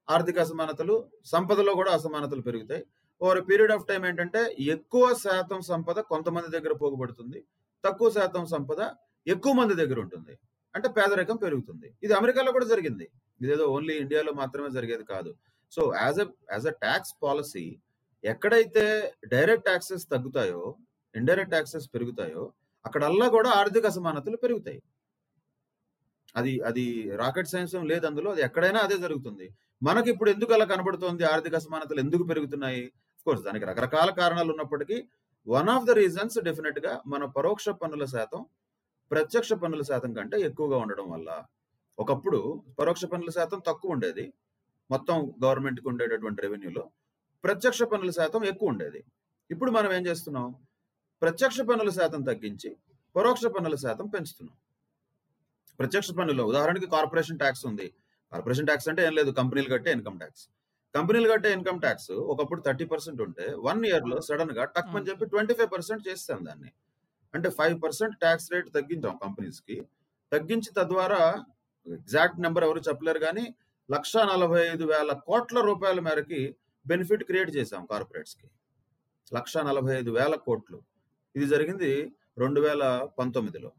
Speaker 2: ఆర్థిక అసమానతలు సంపదలో కూడా అసమానతలు పెరుగుతాయి. ఓవర్ పీరియడ్ ఆఫ్ టైం ఏంటంటే ఎక్కువ శాతం సంపద కొంతమంది దగ్గర పోగుపడుతుంది తక్కువ శాతం సంపద ఎక్కువ మంది దగ్గర ఉంటుంది. అంటే పేదరికం పెరుగుతుంది. ఇది అమెరికాలో కూడా జరిగింది. ఇదేదో ఓన్లీ ఇండియాలో మాత్రమే జరిగేది కాదు. So as a as a tax policy ఎక్కడైతే డైరెక్ట్ ట్యాక్సెస్ తగ్గుతాయో ఇండైరెక్ట్ ట్యాక్సెస్ పెరుగుతాయో అక్కడల్లా కూడా ఆర్థిక అసమానతలు పెరుగుతాయి. అది అది రాకెట్ సైన్స్ లేదు అందులో అది ఎక్కడైనా అదే జరుగుతుంది. మనకి ఇప్పుడు ఎందుకు అలా కనబడుతోంది? ఆర్థిక అసమానతలు ఎందుకు పెరుగుతున్నాయి? కోర్స్ దానికి రకరకాల కారణాలు ఉన్నప్పటికీ వన్ ఆఫ్ ద రీజన్స్ డెఫినెట్గా మన పరోక్ష పన్నుల శాతం ప్రత్యక్ష పన్నుల శాతం కంటే ఎక్కువగా ఉండడం వల్ల ఒకప్పుడు పరోక్ష పన్నుల శాతం తక్కువ ఉండేది. మొత్తం గవర్నమెంట్కి ఉండేటటువంటి రెవెన్యూలో ప్రత్యక్ష పన్నుల శాతం ఎక్కువ ఉండేది. ఇప్పుడు మనం ఏం చేస్తున్నాం? ప్రత్యక్ష పన్నుల శాతం తగ్గించి పరోక్ష పన్నుల శాతం పెంచుతున్నాం. ప్రత్యక్ష పన్నులో. ఉదాహరణకి కార్పొరేషన్ ట్యాక్స్ ఉంది. కార్పొరేషన్ ట్యాక్స్ అంటే ఏం లేదు కంపెనీలు కట్టే ఇన్కమ్ ట్యాక్స్. కంపెనీలు కట్టే ఇన్కమ్ ట్యాక్స్ ఒకప్పుడు థర్టీ పర్సెంట్ ఉంటే వన్ ఇయర్లో సడన్గా టక్ అని చెప్పి ట్వంటీ ఫైవ్ పర్సెంట్ చేస్తాం దాన్ని. అంటే ఫైవ్ పర్సెంట్ ట్యాక్స్ రేట్ తగ్గించాం కంపెనీస్కి తగ్గించి తద్వారా ఎగ్జాక్ట్ నెంబర్ ఎవరు చెప్పలేరు కానీ లక్ష నలభై ఐదు వేల కోట్ల రూపాయల మేరకి బెనిఫిట్ క్రియేట్ చేశాం కార్పొరేట్స్కి లక్ష నలభై ఐదు వేల కోట్లు. ఇది జరిగింది రెండు వేల పంతొమ్మిదిలో.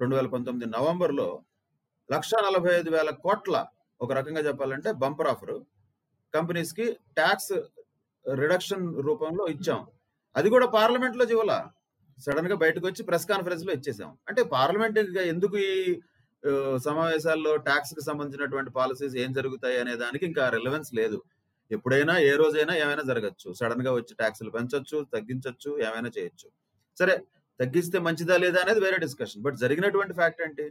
Speaker 2: రెండు వేల పంతొమ్మిది నవంబర్లో లక్ష నలభై ఐదు వేల కోట్ల ఒక రకంగా చెప్పాలంటే బంపర్ ఆఫర్. కంపెనీస్కి ట్యాక్స్ రిడక్షన్ రూపంలో ఇచ్చాం. అది కూడా పార్లమెంట్లో జీవల సడన్గా బయటకు వచ్చి ప్రెస్ కాన్ఫరెన్స్లో ఇచ్చేసాం. అంటే పార్లమెంట్ ఎందుకు ఈ సమావేశాల్లో ట్యాక్స్కి సంబంధించినటువంటి పాలసీస్ ఏం జరుగుతాయి అనే దానికి ఇంకా రిలవెన్స్ లేదు. ఎప్పుడైనా ఏ రోజైనా ఏమైనా జరగచ్చు. సడన్గా వచ్చి ట్యాక్సులు పెంచొచ్చు తగ్గించొచ్చు ఏమైనా చేయొచ్చు. సరే తగ్గిస్తే మంచిదా లేదా అనేది వేరే డిస్కషన్. బట్ జరిగినటువంటి ఫ్యాక్ట్ ఏంటి?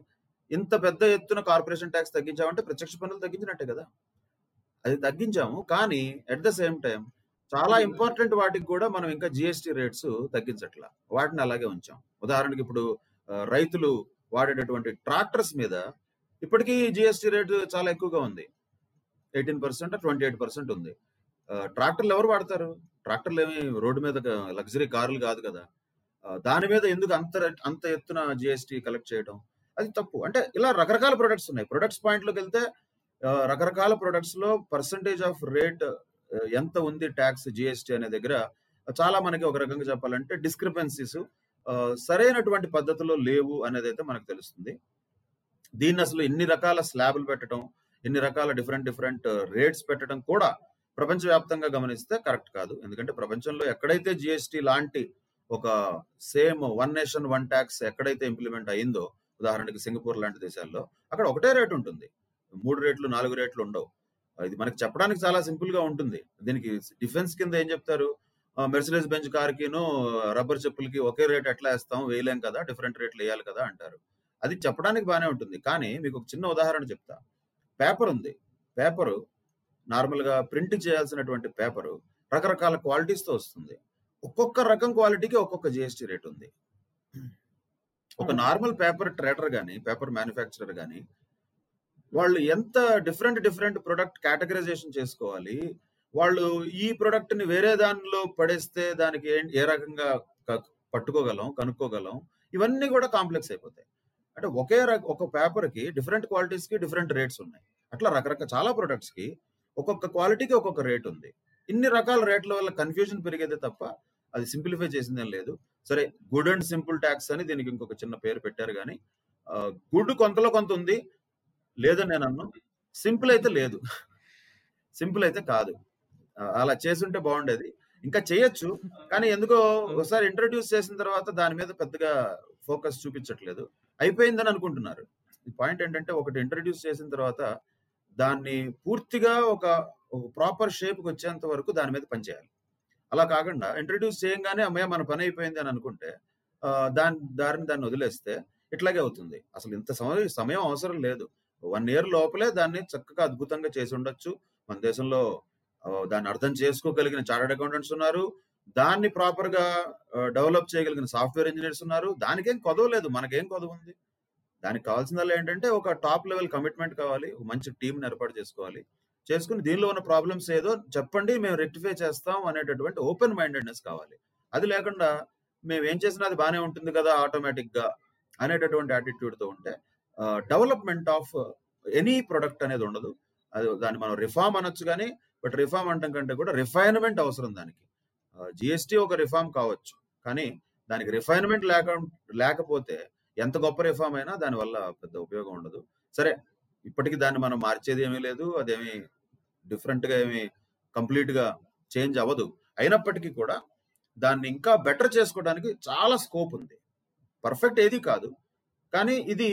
Speaker 2: ఇంత పెద్ద ఎత్తున కార్పొరేషన్ ట్యాక్స్ తగ్గించామంటే ప్రత్యక్ష పన్నులు తగ్గించినట్టే కదా. అది తగ్గించాము. కానీ అట్ ద సేమ్ టైం చాలా ఇంపార్టెంట్ వాటికి కూడా మనం ఇంకా జిఎస్టి రేట్స్ తగ్గించట్లా. వాటిని అలాగే ఉంచాం. ఉదాహరణకి ఇప్పుడు రైతులు వాడేటటువంటి ట్రాక్టర్స్ మీద ఇప్పటికీ జిఎస్టి రేట్ చాలా ఎక్కువగా ఉంది. Eighteen percent twenty eight percent ఉంది ట్రాక్టర్లు ఎవరు వాడతారు? ట్రాక్టర్లు ఏమి రోడ్డు మీద లగ్జరీ కార్లు కాదు కదా. దాని మీద ఎందుకు అంత అంత ఎత్తున జిఎస్టీ కలెక్ట్ చేయడం అది తప్పు. అంటే ఇలా రకరకాల ప్రొడక్ట్స్ ఉన్నాయి. ప్రొడక్ట్స్ పాయింట్లోకి వెళ్తే రకరకాల ప్రొడక్ట్స్లో పర్సంటేజ్ ఆఫ్ రేట్ ఎంత ఉంది ట్యాక్స్ జిఎస్టీ అనే దగ్గర చాలా మనకి ఒక రకంగా చెప్పాలంటే డిస్క్రిపెన్సీస్ సరైనటువంటి పద్ధతిలో లేవు అనేది అయితే మనకు తెలుస్తుంది. దీన్ని అసలు ఇన్ని రకాల స్లాబ్లు పెట్టడం ఇన్ని రకాల డిఫరెంట్ డిఫరెంట్ రేట్స్ పెట్టడం కూడా ప్రపంచవ్యాప్తంగా గమనిస్తే కరెక్ట్ కాదు. ఎందుకంటే ప్రపంచంలో ఎక్కడైతే జిఎస్టీ లాంటి ఒక same one nation one tax ఎక్కడైతే ఇంప్లిమెంట్ అయిందో ఉదాహరణకి సింగపూర్ లాంటి దేశాల్లో అక్కడ ఒకటే రేట్ ఉంటుంది. మూడు రేట్లు నాలుగు రేట్లు ఉండవు. ఇది మనకి చెప్పడానికి చాలా సింపుల్గా ఉంటుంది. దీనికి డిఫెన్స్ కింద ఏం చెప్తారు? మెర్సిడెస్ బెంచ్ కార్ కిను రబ్బర్ చెప్పులకి ఒకే రేట్ ఎట్లా వేస్తాం? వేయలేం కదా డిఫరెంట్ రేట్లు వేయాలి కదా అంటారు. అది చెప్పడానికి బాగానే ఉంటుంది. కానీ మీకు ఒక చిన్న ఉదాహరణ చెప్తా. పేపర్ ఉంది. పేపరు నార్మల్గా ప్రింట్ చేయాల్సినటువంటి పేపరు రకరకాల క్వాలిటీస్తో వస్తుంది. ఒక్కొక్క రకం క్వాలిటీకి ఒక్కొక్క జిఎస్టీ రేట్ ఉంది. ఒక నార్మల్ పేపర్ ట్రేడర్ గానీ పేపర్ మ్యానుఫ్యాక్చరర్ గానీ వాళ్ళు ఎంత డిఫరెంట్ డిఫరెంట్ ప్రొడక్ట్ కేటగరైజేషన్ చేసుకోవాలి వాళ్ళు ఈ ప్రొడక్ట్ని వేరే దానిలో పడేస్తే దానికి ఏ- రకంగా పట్టుకోగలం కనుక్కోగలం ఇవన్నీ కూడా కాంప్లెక్స్ అయిపోతాయి. అంటే ఒకే ఒక పేపర్కి డిఫరెంట్ క్వాలిటీస్కి డిఫరెంట్ రేట్స్ ఉన్నాయి. అట్లా రకరకాల చాలా ప్రొడక్ట్స్కి ఒక్కొక్క క్వాలిటీకి ఒక్కొక్క రేట్ ఉంది. ఇన్ని రకాల రేట్ల వల్ల కన్ఫ్యూజన్ పెరిగేదే తప్ప అది సింప్లిఫై చేసిందేం లేదు. సరే గుడ్ అండ్ సింపుల్ ట్యాక్స్ అని దీనికి ఇంకొక చిన్న పేరు పెట్టారు కానీ గుడ్ కొంతలో కొంత ఉంది లేదని నేను అన్ను. సింపుల్ అయితే లేదు. సింపుల్ అయితే కాదు. అలా చేసుంటే బాగుండేది. ఇంకా చేయొచ్చు కానీ ఎందుకో ఒకసారి ఇంట్రడ్యూస్ చేసిన తర్వాత దాని మీద పెద్దగా ఫోకస్ చూపించట్లేదు. అయిపోయిందని అనుకుంటున్నారు. పాయింట్ ఏంటంటే ఒకటి ఇంట్రడ్యూస్ చేసిన తర్వాత దాన్ని పూర్తిగా ఒక ఒక ప్రాపర్ షేప్కి వచ్చేంత వరకు దాని మీద పనిచేయాలి. అలా కాకుండా ఇంట్రడ్యూస్ చేయంగానే అమ్మయ్య మన పని అయిపోయింది అని అనుకుంటే దాని దారిని దాన్ని వదిలేస్తే ఇట్లాగే అవుతుంది. అసలు ఇంత సమయం సమయం అవసరం లేదు. వన్ ఇయర్ లోపలే దాన్ని చక్కగా అద్భుతంగా చేసి ఉండొచ్చు. మన దేశంలో దాన్ని అర్థం చేసుకోగలిగిన చార్టర్డ్ అకౌంటెంట్స్ ఉన్నారు. దాన్ని ప్రాపర్గా డెవలప్ చేయగలిగిన సాఫ్ట్వేర్ ఇంజనీర్స్ ఉన్నారు. దానికేం కొదవ లేదు మనకేం కొదవ ఉంది. దానికి కావాల్సిందల్లా ఏంటంటే ఒక టాప్ లెవెల్ కమిట్మెంట్ కావాలి. ఒక మంచి టీంని ఏర్పాటు చేసుకోవాలి. చేసుకుని దీనిలో ఉన్న ప్రాబ్లమ్స్ ఏదో చెప్పండి మేము రెక్టిఫై చేస్తాం అనేటటువంటి ఓపెన్ మైండెడ్నెస్ కావాలి. అది లేకుండా మేము ఏం చేసినా అది బాగానే ఉంటుంది కదా ఆటోమేటిక్గా అనేటటువంటి యాటిట్యూడ్తో ఉంటే డెవలప్మెంట్ ఆఫ్ ఎనీ ప్రొడక్ట్ అనేది ఉండదు. అది దాన్ని మనం రిఫార్మ్ అనొచ్చు కానీ బట్ రిఫార్మ్ అంటాం కంటే కూడా రిఫైన్మెంట్ అవసరం దానికి. జిఎస్టీ ఒక రిఫార్మ్ కావచ్చు కానీ దానికి రిఫైన్మెంట్ లేక లేకపోతే ఎంత గొప్ప రిఫార్మ్ అయినా దానివల్ల పెద్ద ఉపయోగం ఉండదు. సరే ఇప్పటికి దాన్ని మనం మార్చేది ఏమీ లేదు అదేమి డిఫరెంట్గా ఏమి కంప్లీట్గా చేంజ్ అవ్వదు. అయినప్పటికీ కూడా దాన్ని ఇంకా బెటర్ చేసుకోవడానికి చాలా స్కోప్ ఉంది. పర్ఫెక్ట్ ఏది కాదు. కానీ ఇది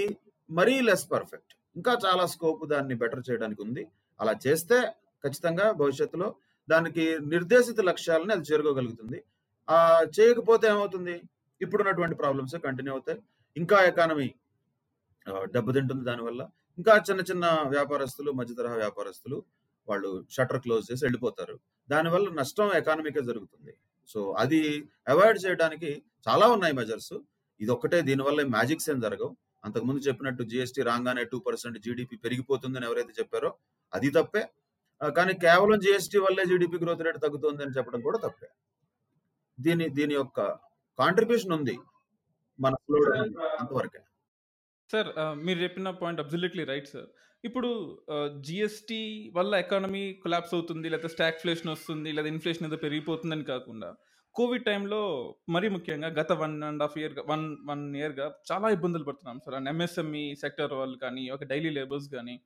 Speaker 2: మరీ లెస్ పర్ఫెక్ట్. ఇంకా చాలా స్కోప్ దాన్ని బెటర్ చేయడానికి ఉంది. అలా చేస్తే ఖచ్చితంగా భవిష్యత్తులో దానికి నిర్దేశిత లక్ష్యాలని అది చేరుకోగలుగుతుంది. ఆ చేయకపోతే ఏమవుతుంది? ఇప్పుడున్నటువంటి ప్రాబ్లమ్స్ కంటిన్యూ అవుతాయి. ఇంకా ఎకానమీ దెబ్బతింటుంది దానివల్ల. ఇంకా చిన్న చిన్న వ్యాపారస్తులు మధ్య తరహా వ్యాపారస్తులు వాళ్ళు షట్టర్ క్లోజ్ చేసి వెళ్ళిపోతారు. దానివల్ల నష్టం ఎకానమీకే జరుగుతుంది. సో అది అవాయిడ్ చేయడానికి చాలా ఉన్నాయి మెజర్స్ ఇది ఒక్కటే దీనివల్ల మ్యాజిక్స్ ఏం జరగవు. అంతకుముందు చెప్పినట్టు జిఎస్టీ రాగానే టూ పర్సెంట్ జీడిపి పెరిగిపోతుందని ఎవరైతే చెప్పారో అది తప్పే. కానీ కేవలం జిఎస్టీ వల్లే జీడిపి గ్రోత్ రేట్ తగ్గుతుంది అని చెప్పడం కూడా తప్పే. దీని దీని యొక్క కాంట్రిబ్యూషన్ ఉంది మన అంతవరకే.
Speaker 3: సార్ మీరు చెప్పిన పాయింట్ అబ్జల్యూట్లీ రైట్ సార్ ఇప్పుడు జిఎస్టీ వల్ల ఎకానమీ కొలాప్స్ అవుతుంది లేదా స్టాగ్ఫ్లేషన్ వస్తుంది లేదా ఇన్ఫ్లేషన్ ఏదో పెరిగిపోతుందని కాకుండా కోవిడ్ టైంలో మరీ ముఖ్యంగా గత one and half year one one ఇయర్గా చాలా ఇబ్బందులు పడుతున్నాం. సార్ అండ్ ఎంఎస్ఎంఈ సెక్టర్ వాళ్ళు కానీ ఒక డైలీ లేబర్స్ కానీ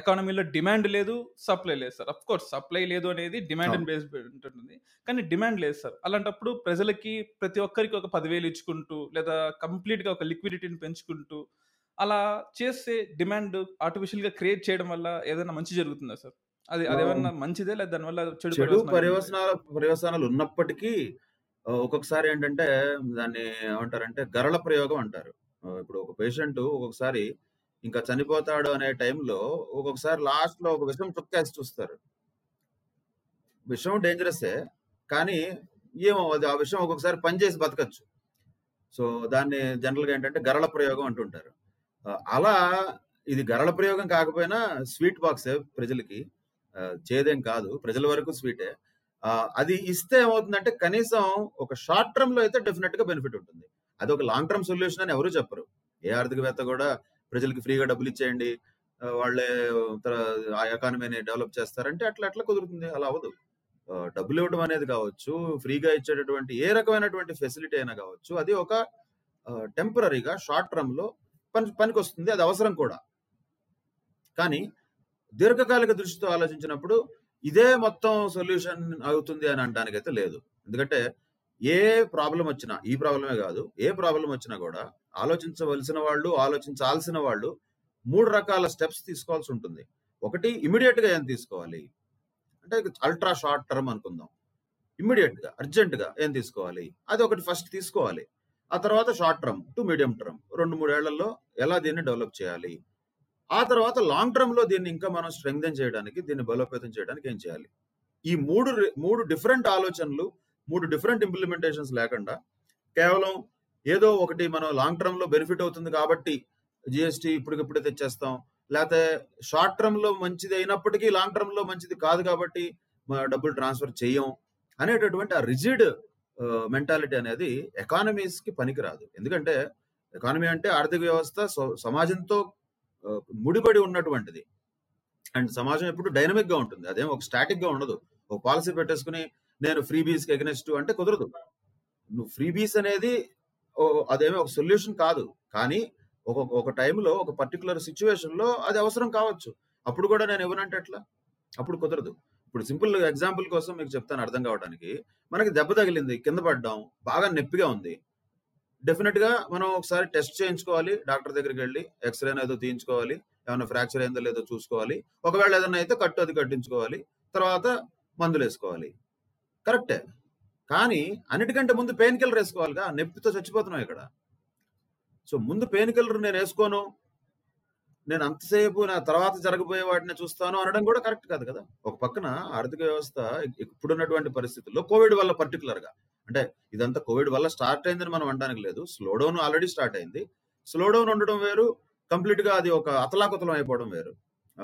Speaker 3: ఎకానమీలో డిమాండ్ లేదు సప్లై లేదు సార్. అఫ్ కోర్స్ సప్లై లేదు అనేది డిమాండ్ అండ్ బేస్ ఉంటుంది కానీ డిమాండ్ లేదు సార్. అలాంటప్పుడు ప్రజలకి ప్రతి ఒక్కరికి ఒక పదివేలు ఇచ్చుకుంటూ లేదా కంప్లీట్గా ఒక లిక్విడిటీని పెంచుకుంటూ అలా చేస్తే డిమాండ్ ఆర్టిఫిషియల్గా క్రియేట్ చేయడం వల్ల ఏదైనా మంచి జరుగుతుందా సార్? అది అదేమన్నా మంచిదే లేదా దానివల్ల చెడు
Speaker 2: చెడు
Speaker 3: పర్యవసనాలు?
Speaker 2: పర్యవసనాలు పర్యవసానాలు ఉన్నప్పటికీ ఒక్కొక్కసారి ఏంటంటే దాన్ని ఏమంటారంటే గరళ ప్రయోగం అంటారు. ఇప్పుడు ఒక పేషెంట్ ఒక్కొక్కసారి ఇంకా చనిపోతాడు అనే టైంలో ఒక్కొక్కసారి లాస్ట్లో ఒక విషయం చుక్కేసి చూస్తారు. విషయం డేంజరసే కానీ ఏమో అది ఆ విషయం ఒక్కొక్కసారి పనిచేసి బతకచ్చు. సో దాన్ని జనరల్గా ఏంటంటే గరళ ప్రయోగం అంటుంటారు. అలా ఇది గరళ ప్రయోగం కాకపోయినా స్వీట్ బాక్సే ప్రజలకి చేదేం కాదు. ప్రజల వరకు స్వీటే. అది ఇస్తే ఏమవుతుందంటే కనీసం ఒక షార్ట్ టర్మ్లో అయితే డెఫినెట్గా బెనిఫిట్ ఉంటుంది. అది ఒక లాంగ్ టర్మ్ సొల్యూషన్ అని ఎవరు చెప్పరు. ఏ ఆర్థికవేత్త కూడా ప్రజలకి ఫ్రీగా డబ్బులు ఇచ్చేయండి వాళ్ళే ఆ ఎకానమీని డెవలప్ చేస్తారంటే అట్లా అట్లా కుదురుతుంది. అలా అవ్వదు. డబ్బులు ఇవ్వడం అనేది కావచ్చు ఫ్రీగా ఇచ్చేటటువంటి ఏ రకమైనటువంటి ఫెసిలిటీ అయినా కావచ్చు అది ఒక టెంపరీగా షార్ట్ టర్మ్లో పని పనికి వస్తుంది అది అవసరం కూడా. కానీ దీర్ఘకాలిక దృష్టితో ఆలోచించినప్పుడు ఇదే మొత్తం సొల్యూషన్ అవుతుంది అని అనడానికి అయితే లేదు. ఎందుకంటే ఏ ప్రాబ్లం వచ్చినా ఈ ప్రాబ్లమే కాదు ఏ ప్రాబ్లం వచ్చినా కూడా ఆలోచించవలసిన వాళ్ళు ఆలోచించాల్సిన వాళ్ళు మూడు రకాల స్టెప్స్ తీసుకోవాల్సి ఉంటుంది. ఒకటి ఇమీడియట్గా ఏం తీసుకోవాలి? అంటే అల్ట్రా షార్ట్ టర్మ్ అనుకుందాం. ఇమ్మీడియట్గా అర్జెంట్గా ఏం తీసుకోవాలి? అది ఒకటి ఫస్ట్ తీసుకోవాలి. ఆ తర్వాత short term to medium term రెండు మూడేళ్ళలో ఎలా దీన్ని డెవలప్ చేయాలి? ఆ తర్వాత లాంగ్ టర్మ్లో దీన్ని ఇంకా మనం స్ట్రెంగ్దెన్ చేయడానికి దీన్ని బలోపేతం చేయడానికి ఏం చేయాలి? ఈ మూడు మూడు డిఫరెంట్ ఆలోచనలు మూడు డిఫరెంట్ ఇంప్లిమెంటేషన్స్ లేకుండా కేవలం ఏదో ఒకటి మనం లాంగ్ టర్మ్లో బెనిఫిట్ అవుతుంది కాబట్టి జిఎస్టీ ఇప్పటికిప్పుడే తెచ్చేస్తాం. లేకపోతే షార్ట్ టర్మ్లో మంచిది అయినప్పటికీ లాంగ్ టర్మ్లో మంచిది కాదు కాబట్టి డబ్బులు ట్రాన్స్ఫర్ చేయం అనేటటువంటి ఆ రిజిడ్ మెంటాలిటీ అనేది ఎకానమీస్కి పనికిరాదు. ఎందుకంటే ఎకానమీ అంటే ఆర్థిక వ్యవస్థ సమాజంతో ముడిపడి ఉన్నటువంటిది. అండ్ సమాజం ఎప్పుడు డైనమిక్గా ఉంటుంది. అదేం ఒక స్టాటిక్గా ఉండదు. ఒక పాలసీ పెట్టేసుకుని నేను ఫ్రీ బీస్కి ఎగనెస్ట్ అంటే కుదరదు. నువ్వు ఫ్రీ బీస్ అనేది ఓ- ఒక సొల్యూషన్ కాదు. కానీ ఒక ఒక టైంలో ఒక పర్టికులర్ సిచ్యువేషన్లో అది అవసరం కావచ్చు. అప్పుడు కూడా నేను ఇవ్వనంటే ఎట్లా? అప్పుడు కుదరదు. ఇప్పుడు సింపుల్ ఎగ్జాంపుల్ కోసం మీకు చెప్తాను అర్థం కావడానికి. మనకి దెబ్బ తగిలింది కింద పడ్డాం బాగా నొప్పిగా ఉంది. డెఫినెట్గా మనం ఒకసారి టెస్ట్ చేయించుకోవాలి డాక్టర్ దగ్గరికి వెళ్ళి ఎక్స్రే ఏదో తీయించుకోవాలి ఏమైనా ఫ్రాక్చర్ అయిందో లేదో చూసుకోవాలి. ఒకవేళ ఏదైనా అయితే కట్టు అది కట్టించుకోవాలి తర్వాత మందులు వేసుకోవాలి. కరెక్టే. కానీ అన్నిటికంటే ముందు పెయిన్ కిల్లర్ వేసుకోవాలిగా నొప్పితో చచ్చిపోతున్నాం ఇక్కడ. సో ముందు పెయిన్ కిల్లర్ నేను వేసుకోను నేను అంతసేపు నా తర్వాత జరగబోయే వాటిని చూస్తాను అనడం కూడా కరెక్ట్ కాదు కదా. ఒక పక్కన ఆర్థిక వ్యవస్థ ఇప్పుడున్నటువంటి పరిస్థితుల్లో కోవిడ్ వల్ల పర్టికులర్గా. అంటే ఇదంతా కోవిడ్ వల్ల స్టార్ట్ అయిందని మనం అనడానికి లేదు. స్లో డౌన్ ఆల్రెడీ స్టార్ట్ అయింది. స్లో డౌన్ ఉండడం వేరు. కంప్లీట్గా అది ఒక అతలాకుతలం అయిపోవడం వేరు.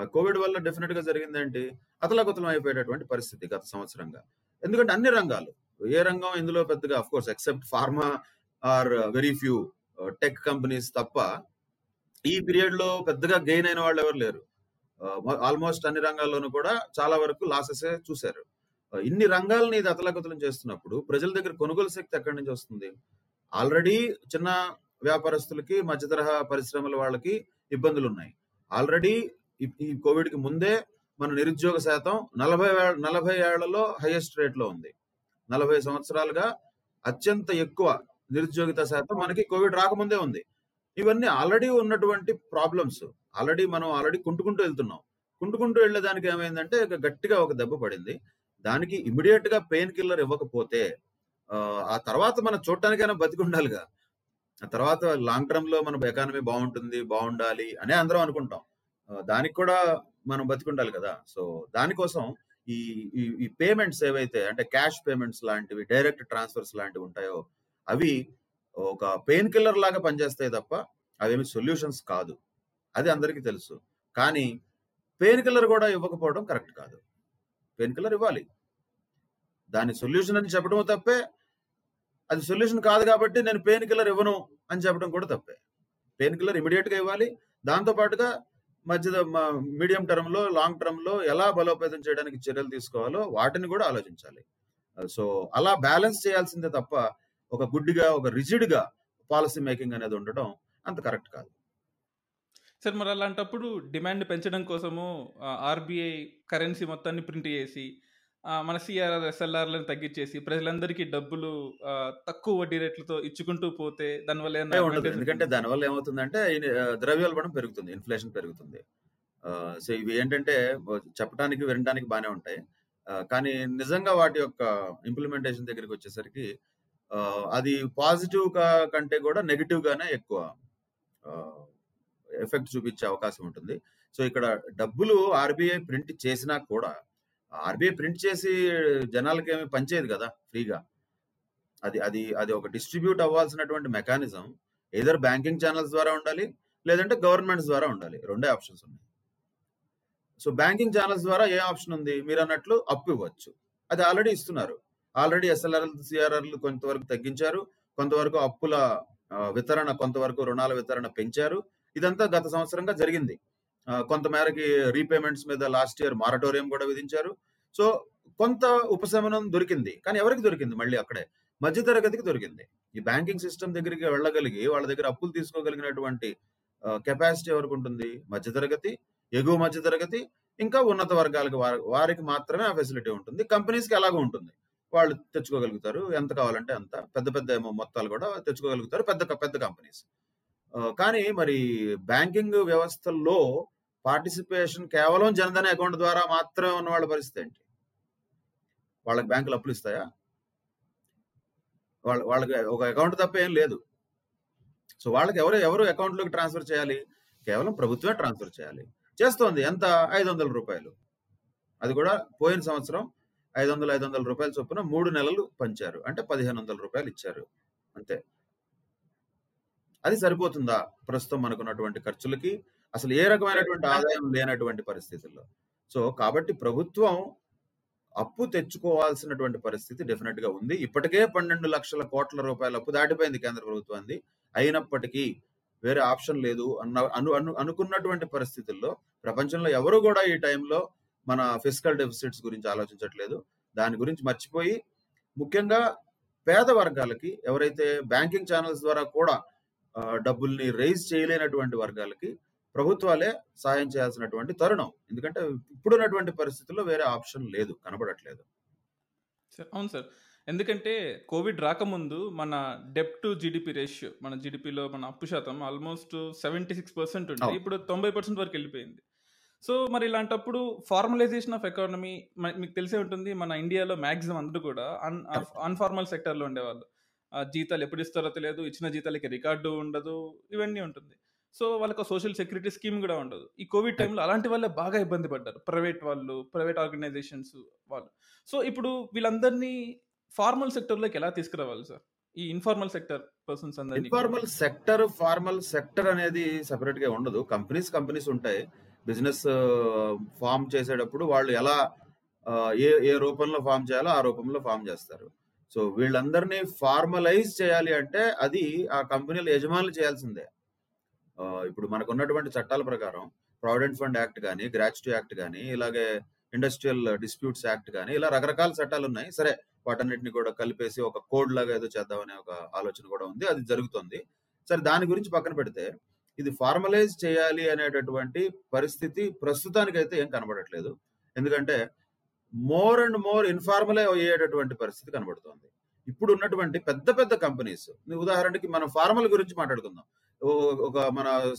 Speaker 2: కోవిడ్ వల్ల డెఫినెట్గా జరిగింది ఏంటి? అతలాకుతలం అయిపోయేటటువంటి పరిస్థితి గత సంవత్సరంగా. ఎందుకంటే అన్ని రంగాలు. ఏ రంగం ఇందులో పెద్దగా? Of course except pharma or very few tech companies తప్ప ఈ పీరియడ్లో పెద్దగా గెయిన్ అయిన వాళ్ళు ఎవరు లేరు. ఆల్మోస్ట్ అన్ని రంగాల్లోనూ కూడా చాలా వరకు లాసెస్ చూశారు. ఇన్ని రంగాలని ఇది అతలకుతలం చేస్తున్నప్పుడు ప్రజల దగ్గర కొనుగోలు శక్తి ఎక్కడి నుంచి వస్తుంది? ఆల్రెడీ చిన్న వ్యాపారస్తులకి మధ్య తరహా పరిశ్రమల వాళ్ళకి ఇబ్బందులు ఉన్నాయి ఆల్రెడీ ఈ కోవిడ్కి ముందే మన నిరుద్యోగ శాతం నలభై నలభై ఏళ్ళలో హైయెస్ట్ రేట్లో ఉంది. నలభై సంవత్సరాలుగా అత్యంత ఎక్కువ నిరుద్యోగిత శాతం మనకి కోవిడ్ రాకముందే ఉంది. ఇవన్నీ ఆల్రెడీ ఉన్నటువంటి ప్రాబ్లమ్స్. ఆల్రెడీ మనం ఆల్రెడీ కుంటుకుంటూ వెళ్తున్నాం. కుంటుకుంటూ వెళ్ళేదానికి ఏమైందంటే ఇక గట్టిగా ఒక దెబ్బ పడింది. దానికి ఇమిడియట్గా పెయిన్ కిల్లర్ ఇవ్వకపోతే ఆ, ఆ తర్వాత మనం చూడటానికైనా బతికి ఉండాలిగా ఆ తర్వాత లాంగ్ టర్మ్లో మన ఎకానమీ బాగుంటుంది బాగుండాలి అనే అందరం అనుకుంటాం. దానికి కూడా మనం బతికుండాలి కదా. సో దానికోసం ఈ- ఈ పేమెంట్స్ ఏవైతే అంటే క్యాష్ పేమెంట్స్ లాంటివి డైరెక్ట్ ట్రాన్స్ఫర్స్ లాంటివి ఉంటాయో అవి ఒక పెయిన్ కిల్లర్ లాగా పనిచేస్తాయి తప్ప అవేమి సొల్యూషన్స్ కాదు. అది అందరికీ తెలుసు. కానీ పెయిన్ కిల్లర్ కూడా ఇవ్వకపోవడం కరెక్ట్ కాదు. పెయిన్ కిల్లర్ ఇవ్వాలి. దాని సొల్యూషన్ అని చెప్పడం తప్పే. అది సొల్యూషన్ కాదు కాబట్టి నేను పెయిన్ కిల్లర్ ఇవ్వను అని చెప్పడం కూడా తప్పే. పెయిన్ కిల్లర్ ఇమీడియట్గా ఇవ్వాలి. దాంతో పాటుగా మధ్య మీడియం టర్మ్లో లాంగ్ టర్మ్లో ఎలా బలోపేతం చేయడానికి చర్యలు తీసుకోవాలో వాటిని కూడా ఆలోచించాలి. సో అలా బ్యాలెన్స్ చేయాల్సిందే తప్ప ఒక గుడ్డిగా ఒక రిజిడ్గా పాలసీ మేకింగ్ అనేది ఉండడం అంత కరెక్ట్ కాదు.
Speaker 3: సార్ మరి అలాంటప్పుడు డిమాండ్ పెంచడం కోసము ఆర్బీఐ కరెన్సీ మొత్తాన్ని ప్రింట్ చేసి మన సిఆర్ఆర్ ఎస్ఎల్ఆర్లను తగ్గించేసి ప్రజలందరికీ డబ్బులు తక్కువ వడ్డీ రేట్లతో ఇచ్చుకుంటూ పోతే దానివల్ల
Speaker 2: ఎందుకంటే? దానివల్ల ఏమవుతుందంటే ద్రవ్యోల్బణం పెరుగుతుంది ఇన్ఫ్లేషన్ పెరుగుతుంది. సో ఇవి ఏంటంటే చెప్పడానికి వినడానికి బాగానే ఉంటాయి. కానీ నిజంగా వాటి యొక్క ఇంప్లిమెంటేషన్ దగ్గరికి వచ్చేసరికి అది పాజిటివ్ కంటే కూడా నెగిటివ్ గానే ఎక్కువ ఎఫెక్ట్ చూపించే అవకాశం ఉంటుంది. సో ఇక్కడ డబ్బులు ఆర్బీఐ ప్రింట్ చేసినా కూడా ఆర్బీఐ ప్రింట్ చేసి జనాలకి ఏమి పంచేది కదా ఫ్రీగా. అది అది అది ఒక డిస్ట్రిబ్యూట్ అవ్వాల్సినటువంటి మెకానిజం ఏదర్ బ్యాంకింగ్ ఛానల్స్ ద్వారా ఉండాలి లేదంటే గవర్నమెంట్స్ ద్వారా ఉండాలి. రెండే ఆప్షన్స్ ఉన్నాయి. సో బ్యాంకింగ్ ఛానల్స్ ద్వారా ఏ ఆప్షన్ ఉంది? మీరు అన్నట్లు అప్పు ఇవ్వచ్చు. అది ఆల్రెడీ ఇస్తున్నారు. ఆల్రెడీ ఎస్ఎల్ఆర్ సిఆర్ఆర్లు కొంతవరకు తగ్గించారు కొంతవరకు అప్పుల వితరణ కొంతవరకు రుణాల వితరణ పెంచారు. ఇదంతా గత సంవత్సరంగా జరిగింది. కొంతమేరకి కొంత మేరకి రీపేమెంట్స్ మీద లాస్ట్ ఇయర్ మారటోరియం కూడా విధించారు. సో కొంత ఉపశమనం దొరికింది. కానీ ఎవరికి దొరికింది? మళ్ళీ అక్కడే. మధ్యతరగతికి దొరికింది. ఈ బ్యాంకింగ్ సిస్టమ్ దగ్గరికి వెళ్ళగలిగి వాళ్ళ దగ్గర అప్పులు తీసుకోగలిగినటువంటి కెపాసిటీ ఎవరికి ఉంటుంది? మధ్యతరగతి ఎగువ మధ్యతరగతి ఇంకా ఉన్నత వర్గాలకు వారి- వారికి మాత్రమే ఆ ఫెసిలిటీ ఉంటుంది. కంపెనీస్కి ఎలాగో ఉంటుంది. వాళ్ళు తెచ్చుకోగలుగుతారు. ఎంత కావాలంటే అంత. పెద్ద పెద్ద మొత్తాలు కూడా తెచ్చుకోగలుగుతారు. పెద్ద పెద్ద కంపెనీస్. కానీ మరి బ్యాంకింగ్ వ్యవస్థల్లో పార్టిసిపేషన్ కేవలం జనధన అకౌంట్ ద్వారా మాత్రమే ఉన్న వాళ్ళ పరిస్థితి ఏంటి? వాళ్ళకి బ్యాంకులు అప్పులు ఇస్తాయా? వాళ్ళ వాళ్ళకి ఒక అకౌంట్ తప్ప ఏం లేదు. సో వాళ్ళకి ఎవరు ఎవరు అకౌంట్లోకి ట్రాన్స్ఫర్ చేయాలి? కేవలం ప్రభుత్వమే ట్రాన్స్ఫర్ చేయాలి. చేస్తోంది ఎంత? ఐదు వందల రూపాయలు. అది కూడా పోయిన సంవత్సరం ఐదు వందల ఐదు వందల రూపాయల చొప్పున మూడు నెలలు పంచారు. అంటే పదిహేను వందల రూపాయలు ఇచ్చారు. అంతే. అది సరిపోతుందా? ప్రస్తుతం మనకున్నటువంటి ఖర్చులకి అసలు ఏ రకమైనటువంటి ఆదాయం లేనటువంటి పరిస్థితుల్లో. సో కాబట్టి ప్రభుత్వం అప్పు తెచ్చుకోవాల్సినటువంటి పరిస్థితి డెఫినెట్గా ఉంది. ఇప్పటికే పన్నెండు లక్షల కోట్ల రూపాయల అప్పు దాటిపోయింది కేంద్ర ప్రభుత్వాన్ని అయినప్పటికీ వేరే ఆప్షన్ లేదు అన్న అను అను అనుకున్నటువంటి పరిస్థితుల్లో ప్రపంచంలో ఎవరు కూడా ఈ టైంలో మన ఫిజికల్ డెఫిసిట్స్ గురించి ఆలోచించట్లేదు. దాని గురించి మర్చిపోయి ముఖ్యంగా పేద వర్గాలకి ఎవరైతే బ్యాంకింగ్ ఛానల్స్ ద్వారా కూడా డబ్బుల్ని రైజ్ చేయలేనటువంటి వర్గాలకి ప్రభుత్వాలే సాయం చేయాల్సినటువంటి తరుణం. ఎందుకంటే ఇప్పుడున్నటువంటి పరిస్థితుల్లో వేరే ఆప్షన్ లేదు కనబడట్లేదు.
Speaker 3: సార్ అవును సార్. ఎందుకంటే కోవిడ్ రాకముందు మన డెప్ టు జీడిపి రేషియో మన జీడిపిలో మన అప్పు శాతం ఆల్మోస్ట్ సెవెంటీ సిక్స్ పర్సెంట్ ఉంది. ఇప్పుడు తొంభై పర్సెంట్ వరకు వెళ్ళిపోయింది. సో మరి ఇలాంటప్పుడు ఫార్మలైజేషన్ ఆఫ్ ఎకానమీ మీకు తెలిసే ఉంటుంది మన ఇండియాలో మ్యాక్సిమం అందరూ కూడా అన్ అన్ఫార్మల్ సెక్టర్లో ఉండేవాళ్ళు. ఆ జీతాలు ఎప్పుడు ఇస్తారో తెలియదు ఇచ్చిన జీతాలకి రికార్డు ఉండదు ఇవన్నీ ఉంటుంది. సో వాళ్ళకి సోషల్ సెక్యూరిటీ స్కీమ్ కూడా ఉండదు. ఈ కోవిడ్ టైంలో అలాంటి వాళ్ళే బాగా ఇబ్బంది పడ్డారు. ప్రైవేట్ వాళ్ళు ప్రైవేట్ ఆర్గనైజేషన్స్ వాళ్ళు. సో ఇప్పుడు వీళ్ళందరినీ ఫార్మల్ సెక్టర్లోకి ఎలా తీసుకురావాలి సార్? ఈ ఇన్ఫార్మల్ సెక్టర్ పర్సన్స్ అందరినీ.
Speaker 2: ఇన్ఫార్మల్ సెక్టర్ ఫార్మల్ సెక్టర్ అనేది సెపరేట్గా ఉండదు. కంపెనీస్ కంపెనీస్ ఉంటాయి. బిజినెస్ ఫామ్ చేసేటప్పుడు వాళ్ళు ఎలా ఏ ఏ రూపంలో ఫామ్ చేయాలో ఆ రూపంలో ఫామ్ చేస్తారు. సో వీళ్ళందరినీ ఫార్మలైజ్ చేయాలి అంటే అది ఆ కంపెనీల యజమానులు చేయాల్సిందే. ఇప్పుడు మనకు ఉన్నటువంటి చట్టాల ప్రకారం ప్రావిడెంట్ ఫండ్ యాక్ట్ కానీ గ్రాచ్యుటీ యాక్ట్ కానీ ఇలాగే ఇండస్ట్రియల్ డిస్ప్యూట్స్ యాక్ట్ కానీ ఇలా రకరకాల చట్టాలు ఉన్నాయి. సరే వాటన్నిటిని కూడా కలిపేసి ఒక కోడ్ లాగా ఏదో చేద్దామనే ఒక ఆలోచన కూడా ఉంది. అది జరుగుతుంది. సరే దాని గురించి పక్కన పెడితే ఇది ఫార్మలైజ్ చేయాలి అనేటటువంటి పరిస్థితి ప్రస్తుతానికైతే ఏం కనబడట్లేదు. ఎందుకంటే మోర్ అండ్ మోర్ ఇన్ఫార్మల్ అయ్యేటటువంటి పరిస్థితి కనబడుతోంది. ఇప్పుడు ఉన్నటువంటి పెద్ద పెద్ద కంపెనీస్ ఉదాహరణకి మనం ఫార్మల్ గురించి మాట్లాడుకుందాం. ఒక మన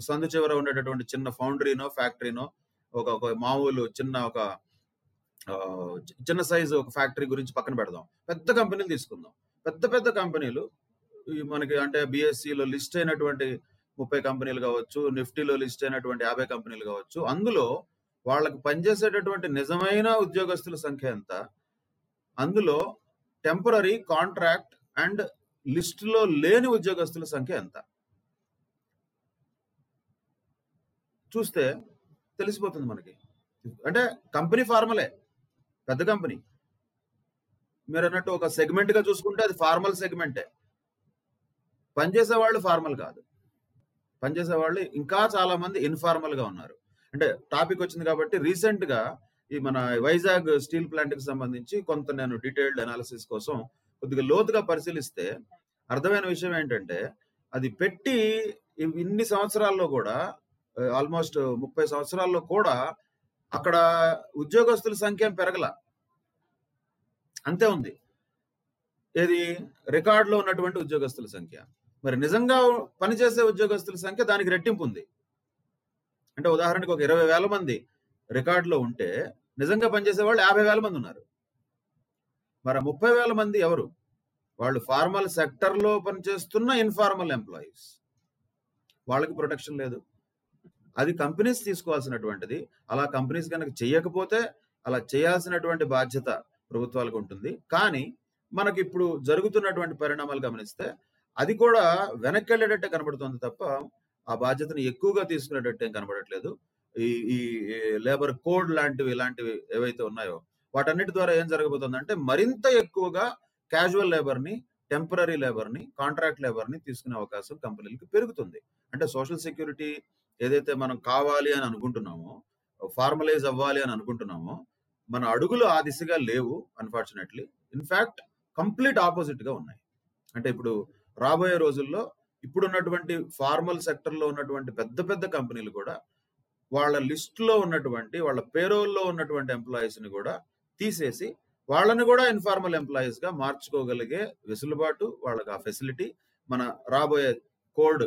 Speaker 2: సందు చివర ఉండేటటువంటి చిన్న ఫౌండరీనో ఫ్యాక్టరీనో ఒక ఒక మామూలు చిన్న ఒక ఆ, చి- చిన్న సైజు ఒక ఫ్యాక్టరీ గురించి పక్కన పెడదాం. పెద్ద కంపెనీలు తీసుకుందాం. పెద్ద పెద్ద కంపెనీలు మనకి అంటే బిఎస్సిలో లిస్ట్ అయినటువంటి ముప్పై కంపెనీలు కావచ్చు నిఫ్టీలో లిస్ట్ అయినటువంటి యాభై కంపెనీలు కావచ్చు. అందులో వాళ్ళకి పనిచేసేటటువంటి నిజమైన ఉద్యోగస్తుల సంఖ్య ఎంత? అందులో టెంపరీ కాంట్రాక్ట్ అండ్ లిస్ట్లో లేని ఉద్యోగస్తుల సంఖ్య ఎంత? చూస్తే తెలిసిపోతుంది మనకి. అంటే కంపెనీ ఫార్మలే పెద్ద కంపెనీ. మీరు అన్నట్టు ఒక సెగ్మెంట్గా చూసుకుంటే అది ఫార్మల్ సెగ్మెంటే. పనిచేసే వాళ్ళు ఫార్మల్ కాదు. పనిచేసే వాళ్ళు ఇంకా చాలా మంది ఇన్ఫార్మల్గా ఉన్నారు. అంటే టాపిక్ వచ్చింది కాబట్టి రీసెంట్గా ఈ మన వైజాగ్ స్టీల్ ప్లాంట్కి సంబంధించి కొంత నేను డీటెయిల్డ్ అనాలిసిస్ కోసం కొద్దిగా లోతుగా పరిశీలిస్తే అర్థమైన విషయం ఏంటంటే అది పెట్టి ఇన్ని సంవత్సరాల్లో కూడా ఆల్మోస్ట్ ముప్పై సంవత్సరాల్లో కూడా అక్కడ ఉద్యోగస్తుల సంఖ్య పెరగల. అంతే ఉంది. ఏది? రికార్డులో ఉన్నటువంటి ఉద్యోగస్తుల సంఖ్య. మరి నిజంగా పనిచేసే ఉద్యోగస్తుల సంఖ్య దానికి రెట్టింపు ఉంది. అంటే ఉదాహరణకు ఒక ఇరవై వేల మంది రికార్డులో ఉంటే నిజంగా పనిచేసే వాళ్ళు యాభై వేల మంది ఉన్నారు. మరి ముప్పై వేల మంది ఎవరు? వాళ్ళు ఫార్మల్ సెక్టర్లో పనిచేస్తున్న ఇన్ఫార్మల్ ఎంప్లాయీస్. వాళ్ళకి ప్రొటెక్షన్ లేదు. అది కంపెనీస్ తీసుకోవాల్సినటువంటిది. అలా కంపెనీస్ కనుక చేయకపోతే అలా చేయాల్సినటువంటి బాధ్యత ప్రభుత్వాలకు ఉంటుంది. కానీ మనకి ఇప్పుడు జరుగుతున్నటువంటి పరిణామాలు గమనిస్తే అది కూడా వెనక్కి వెళ్ళేటట్టే కనబడుతుంది తప్ప ఆ బాధ్యతను ఎక్కువగా తీసుకునేటట్టు ఏం కనబడట్లేదు. ఈ ఈ లేబర్ కోడ్ లాంటివి ఇలాంటివి ఏవైతే ఉన్నాయో వాటన్నిటి ద్వారా ఏం జరగబోతుందంటే మరింత ఎక్కువగా క్యాజువల్ లేబర్ని టెంపరీ లేబర్ని కాంట్రాక్ట్ లేబర్ని తీసుకునే అవకాశం కంపెనీలకు పెరుగుతుంది. అంటే సోషల్ సెక్యూరిటీ ఏదైతే మనం కావాలి అని అనుకుంటున్నామో ఫార్మలైజ్ అవ్వాలి అని అనుకుంటున్నామో మన అడుగులు ఆ దిశగా లేవు అన్ఫార్చునేట్లీ. ఇన్ఫ్యాక్ట్ కంప్లీట్ ఆపోజిట్గా ఉన్నాయి. అంటే ఇప్పుడు రాబోయే రోజుల్లో ఇప్పుడున్నటువంటి ఫార్మల్ సెక్టర్లో ఉన్నటువంటి పెద్ద పెద్ద కంపెనీలు కూడా వాళ్ళ లిస్ట్లో ఉన్నటువంటి వాళ్ళ పేరోల్లో ఉన్నటువంటి ఎంప్లాయీస్ని కూడా తీసేసి వాళ్ళని కూడా ఇన్ఫార్మల్ ఎంప్లాయీస్గా మార్చుకోగలిగే వెసులుబాటు వాళ్ళకి ఆ ఫెసిలిటీ మన రాబోయే కోడ్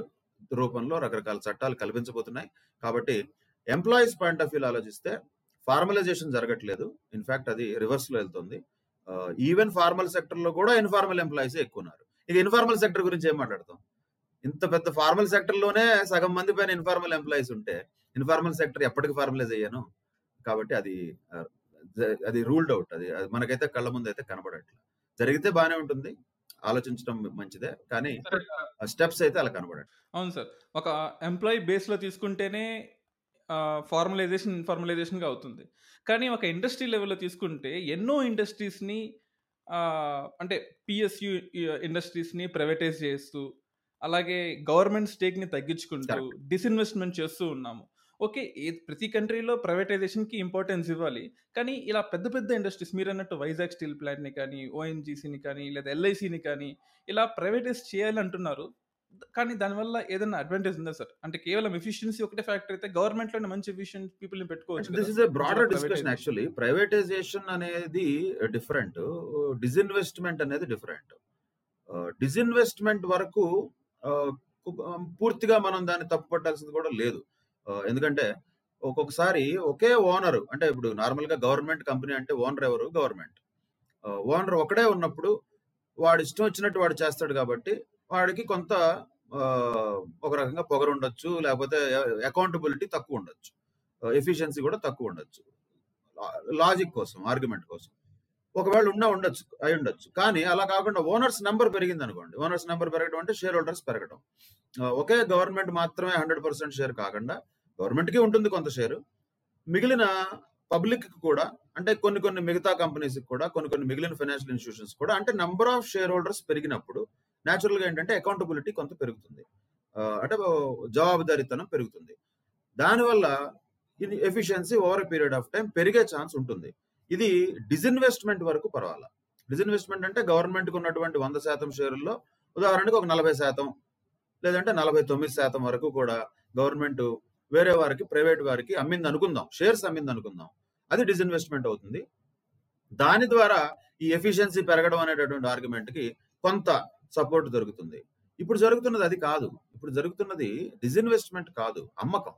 Speaker 2: రూపంలో రకరకాల చట్టాలు కల్పించబోతున్నాయి. కాబట్టి ఎంప్లాయీస్ పాయింట్ ఆఫ్ వ్యూ ఆలోచిస్తే ఫార్మలైజేషన్ జరగట్లేదు. ఇన్ఫ్యాక్ట్ అది రివర్స్లో వెళ్తుంది ఈవెన్ ఫార్మల్ సెక్టర్లో కూడా ఇన్ఫార్మల్ ఎంప్లాయీస్ ఎక్కువ ఉన్నారు. ఇక ఇన్ఫార్మల్ సెక్టర్ గురించి ఏం మాట్లాడతాం? ఇంత పెద్ద ఫార్మల్ సెక్టర్లోనే సగం మంది పైన ఇన్ఫార్మల్ ఎంప్లాయీస్ ఉంటే ఇన్ఫార్మల్ సెక్టర్ ఎప్పటికి ఫార్మలైజ్ అయ్యాను? కాబట్టి అది అది రూల్డ్ అవుట్ అది అది మనకైతే కళ్ళ ముందు అయితే కనబడట్లేదు జరిగితే బాగానే ఉంటుంది. ఆలోచించడం మంచిదే. కానీ స్టెప్స్ అయితే అలా కనబడట్లేదు
Speaker 3: అవును సార్. ఒక ఎంప్లాయీ బేస్లో తీసుకుంటేనే ఫార్మలైజేషన్ ఇన్ఫార్మలైజేషన్గా అవుతుంది. కానీ ఒక ఇండస్ట్రీ లెవెల్లో తీసుకుంటే ఎన్నో ఇండస్ట్రీస్ని అంటే పిఎస్యు ఇండస్ట్రీస్ని ప్రైవేటైజ్ చేస్తూ అలాగే గవర్నమెంట్ స్టేక్ని తగ్గించుకుంటూ. డిస్ఇన్వెస్ట్మెంట్ చేస్తూ ఉన్నాము. ఓకే ఏ ప్రతి కంట్రీలో ప్రైవేటైజేషన్కి ఇంపార్టెన్స్ ఇవ్వాలి. కానీ ఇలా పెద్ద పెద్ద ఇండస్ట్రీస్ మీరు అన్నట్టు వైజాగ్ స్టీల్ ప్లాంట్ని కానీ ఓఎన్జీసీని కానీ లేదా ఎల్ఐసిని కానీ ఇలా ప్రైవేటైజ్ చేయాలి అంటున్నారు కానీ దానివల్ల ఏదైనా అడ్వాంటేజ్ ఉందా సార్? అంటే కేవలం ఎఫిషియన్సీ ఒకటే ఫ్యాక్టర్ అయితే గవర్నమెంట్లోనే మంచి ఎఫిషియెంట్ పీపుల్ని పెట్టుకోవచ్చు
Speaker 2: this is broader discussion actually privatisation అనేది డిఫరెంట్ డిస్ఇన్వెస్ట్మెంట్ అనేది డిఫరెంట్ డిస్ఇన్వెస్ట్మెంట్ వరకు ఆ, కు- పూర్తిగా మనం దాన్ని తప్పు పట్టాల్సింది కూడా లేదు. ఆ, ఎందుకంటే ఒక్కొక్కసారి ఒకే ఓనర్ అంటే ఇప్పుడు నార్మల్గా గవర్నమెంట్ కంపెనీ అంటే ఓనర్ ఎవరు? గవర్నమెంట్ ఓనర్ ఒకడే ఉన్నప్పుడు వాడు ఇష్టం వచ్చినట్టు వాడు చేస్తాడు కాబట్టి వాడికి కొంత ఒక రకంగా పొగరు ఉండొచ్చు లేకపోతే అకౌంటబిలిటీ తక్కువ ఉండొచ్చు ఎఫిషియన్సీ కూడా తక్కువ ఉండొచ్చు లాజిక్ కోసం ఆర్గ్యుమెంట్ కోసం. ఒకవేళ ఉన్నా ఉండొచ్చు అయి ఉండొచ్చు. కానీ అలా కాకుండా ఓనర్స్ నెంబర్ పెరిగింది అనుకోండి ఓనర్స్ నెంబర్ పెరగడం అంటే షేర్ హోల్డర్స్ పెరగడం ఒకే గవర్నమెంట్ మాత్రమే హండ్రెడ్ పర్సెంట్ షేర్ కాకుండా గవర్నమెంట్కి ఉంటుంది కొంత షేరు మిగిలిన పబ్లిక్ కూడా అంటే కొన్ని కొన్ని మిగతా కంపెనీస్ కూడా కొన్ని కొన్ని మిగిలిన ఫైనాన్షియల్ ఇన్స్టిట్యూషన్స్ కూడా అంటే నంబర్ ఆఫ్ షేర్ హోల్డర్స్ పెరిగినప్పుడు న్యాచురల్గా ఏంటంటే అకౌంటబిలిటీ కొంత పెరుగుతుంది. అంటే జవాబుదారీతనం పెరుగుతుంది. దానివల్ల ఇది efficiency over period of time పెరిగే ఛాన్స్ ఉంటుంది. ఇది డిజిన్వెస్ట్మెంట్ వరకు పర్వాలా. డిజిన్వెస్ట్మెంట్ అంటే గవర్నమెంట్కి ఉన్నటువంటి వంద శాతం షేర్లలో ఉదాహరణకు ఒక నలభై శాతం లేదంటే నలభై తొమ్మిది శాతం వరకు కూడా గవర్నమెంట్ వేరే వారికి ప్రైవేట్ వారికి అమ్మింది అనుకుందాం. షేర్స్ అమ్మింది అనుకుందాం. అది డిజిన్వెస్ట్మెంట్ అవుతుంది. దాని ద్వారా ఈ ఎఫిషియన్సీ పెరగడం అనేటటువంటి ఆర్గ్యుమెంట్కి కొంత సపోర్ట్ దొరుకుతుంది. ఇప్పుడు జరుగుతున్నది అది కాదు. ఇప్పుడు జరుగుతున్నది డిజిన్వెస్ట్మెంట్ కాదు. అమ్మకం.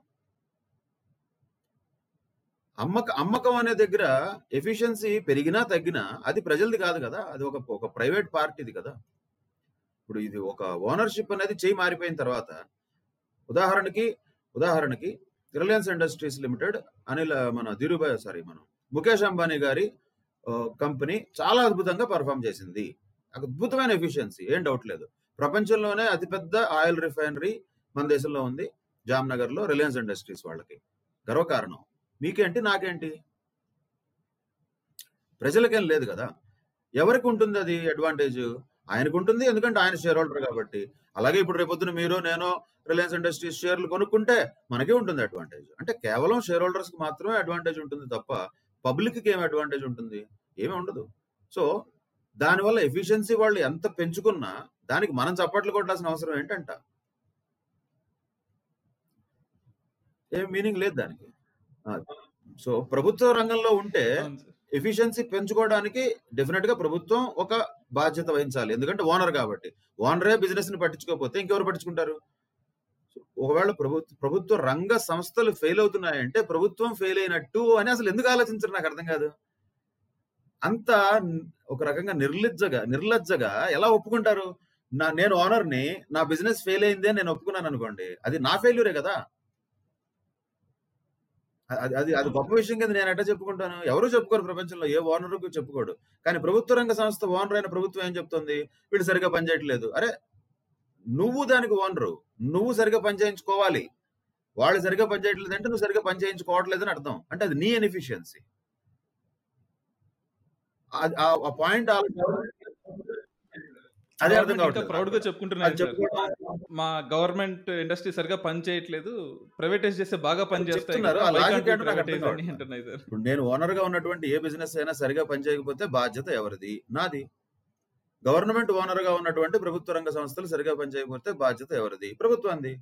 Speaker 2: అమ్మక అమ్మకం అనే దగ్గర ఎఫిషియన్సీ పెరిగినా తగ్గినా అది ప్రజలది కాదు కదా. అది ఒక ఒక ప్రైవేట్ పార్టీది కదా. ఇప్పుడు ఇది ఒక ఓనర్షిప్ అనేది చేయి మారిపోయిన తర్వాత ఉదాహరణకి ఉదాహరణకి రిలయన్స్ ఇండస్ట్రీస్ లిమిటెడ్ అనిల్ మన ధీరుభాయ్ సారీ మనం ముఖేష్ అంబానీ గారి కంపెనీ చాలా అద్భుతంగా పర్ఫామ్ చేసింది. అద్భుతమైన ఎఫిషియన్సీ ఏం డౌట్ లేదు. ప్రపంచంలోనే అతిపెద్ద ఆయిల్ రిఫైనరీ మన దేశంలో ఉంది జామ్నగర్లో రిలయన్స్ ఇండస్ట్రీస్ వాళ్ళకి. గర్వకారణం. మీకేంటి నాకేంటి? ప్రజలకేం లేదు కదా. ఎవరికి ఉంటుంది అది అడ్వాంటేజ్ ఆయనకు ఉంటుంది ఎందుకంటే ఆయన షేర్ హోల్డర్ కాబట్టి. అలాగే ఇప్పుడు రేపొద్దున మీరు నేను రిలయన్స్ ఇండస్ట్రీస్ షేర్లు కొనుక్కుంటే మనకే ఉంటుంది అడ్వాంటేజ్ అంటే కేవలం షేర్ హోల్డర్స్కి మాత్రమే అడ్వాంటేజ్ ఉంటుంది తప్ప పబ్లిక్కి ఏం అడ్వాంటేజ్ ఉంటుంది? ఏమీ ఉండదు. సో దానివల్ల ఎఫిషియన్సీ వాళ్ళు ఎంత పెంచుకున్నా దానికి మనం చప్పట్లు కొట్టాల్సిన అవసరం ఏంటంట? ఏం మీనింగ్ లేదు దానికి. సో ప్రభుత్వ రంగంలో ఉంటే ఎఫిషియన్సీ పెంచుకోవడానికి డెఫినెట్గా ప్రభుత్వం ఒక బాధ్యత వహించాలి. ఎందుకంటే ఓనర్ కాబట్టి. ఓనరే బిజినెస్ని పట్టించుకోకపోతే ఇంకెవరు పట్టించుకుంటారు? ఒకవేళ ప్రభుత్వ ప్రభుత్వ రంగ సంస్థలు ఫెయిల్ అవుతున్నాయంటే ప్రభుత్వం ఫెయిల్ అయినట్టు అని అసలు ఎందుకు ఆలోచించరు? నాకు అర్థం కాదు. అంత ఒక రకంగా నిర్లజ్జగా నిర్లజ్జగా ఎలా ఒప్పుకుంటారు? నా నేను ఓనర్ని నా బిజినెస్ ఫెయిల్ అయింది అని నేను ఒప్పుకున్నాను అనుకోండి అది నా ఫెయిల్యూరే కదా? అది అది అది గొప్ప విషయం కదా నేను ఎట్లా చెప్పుకుంటాను? ఎవరు చెప్పుకోరు ప్రపంచంలో ఏ ఓనర్ చెప్పుకోడు. కానీ ప్రభుత్వ రంగ సంస్థ ఓనర్ అయిన ప్రభుత్వం ఏం చెప్తుంది? వీడు సరిగా పనిచేయట్లేదు. అరే నువ్వు దానికి ఓనరు నువ్వు సరిగా పనిచేయించుకోవాలి. వాళ్ళు సరిగా పనిచేయట్లేదు అంటే నువ్వు సరిగా పనిచేయించుకోవట్లేదు అని అర్థం. అంటే అది నీ ఎనిఫిషియన్సీ. ఆ పాయింట్ అదే అర్థం కావట్లేదు. ప్రౌడ్గా
Speaker 3: చెప్పుకుంటున్నారు మా గవర్నమెంట్ ఇండస్ట్రీ సరిగా పని చేయట్లేదు. ప్రైవేటైజ్ చేస్తే బాగా పని సార్.
Speaker 2: ఇప్పుడు నేను ఓనర్గా ఉన్నటువంటి ఏ బిజినెస్ అయినా సరిగా పనిచేయకపోతే బాధ్యత ఎవరిది? నాది. గవర్నమెంట్ ఓనర్గా ఉన్నటువంటి ప్రభుత్వ రంగ సంస్థలు సరిగా పనిచేయకపోతే బాధ్యత ఎవరిది? ప్రభుత్వాన్ని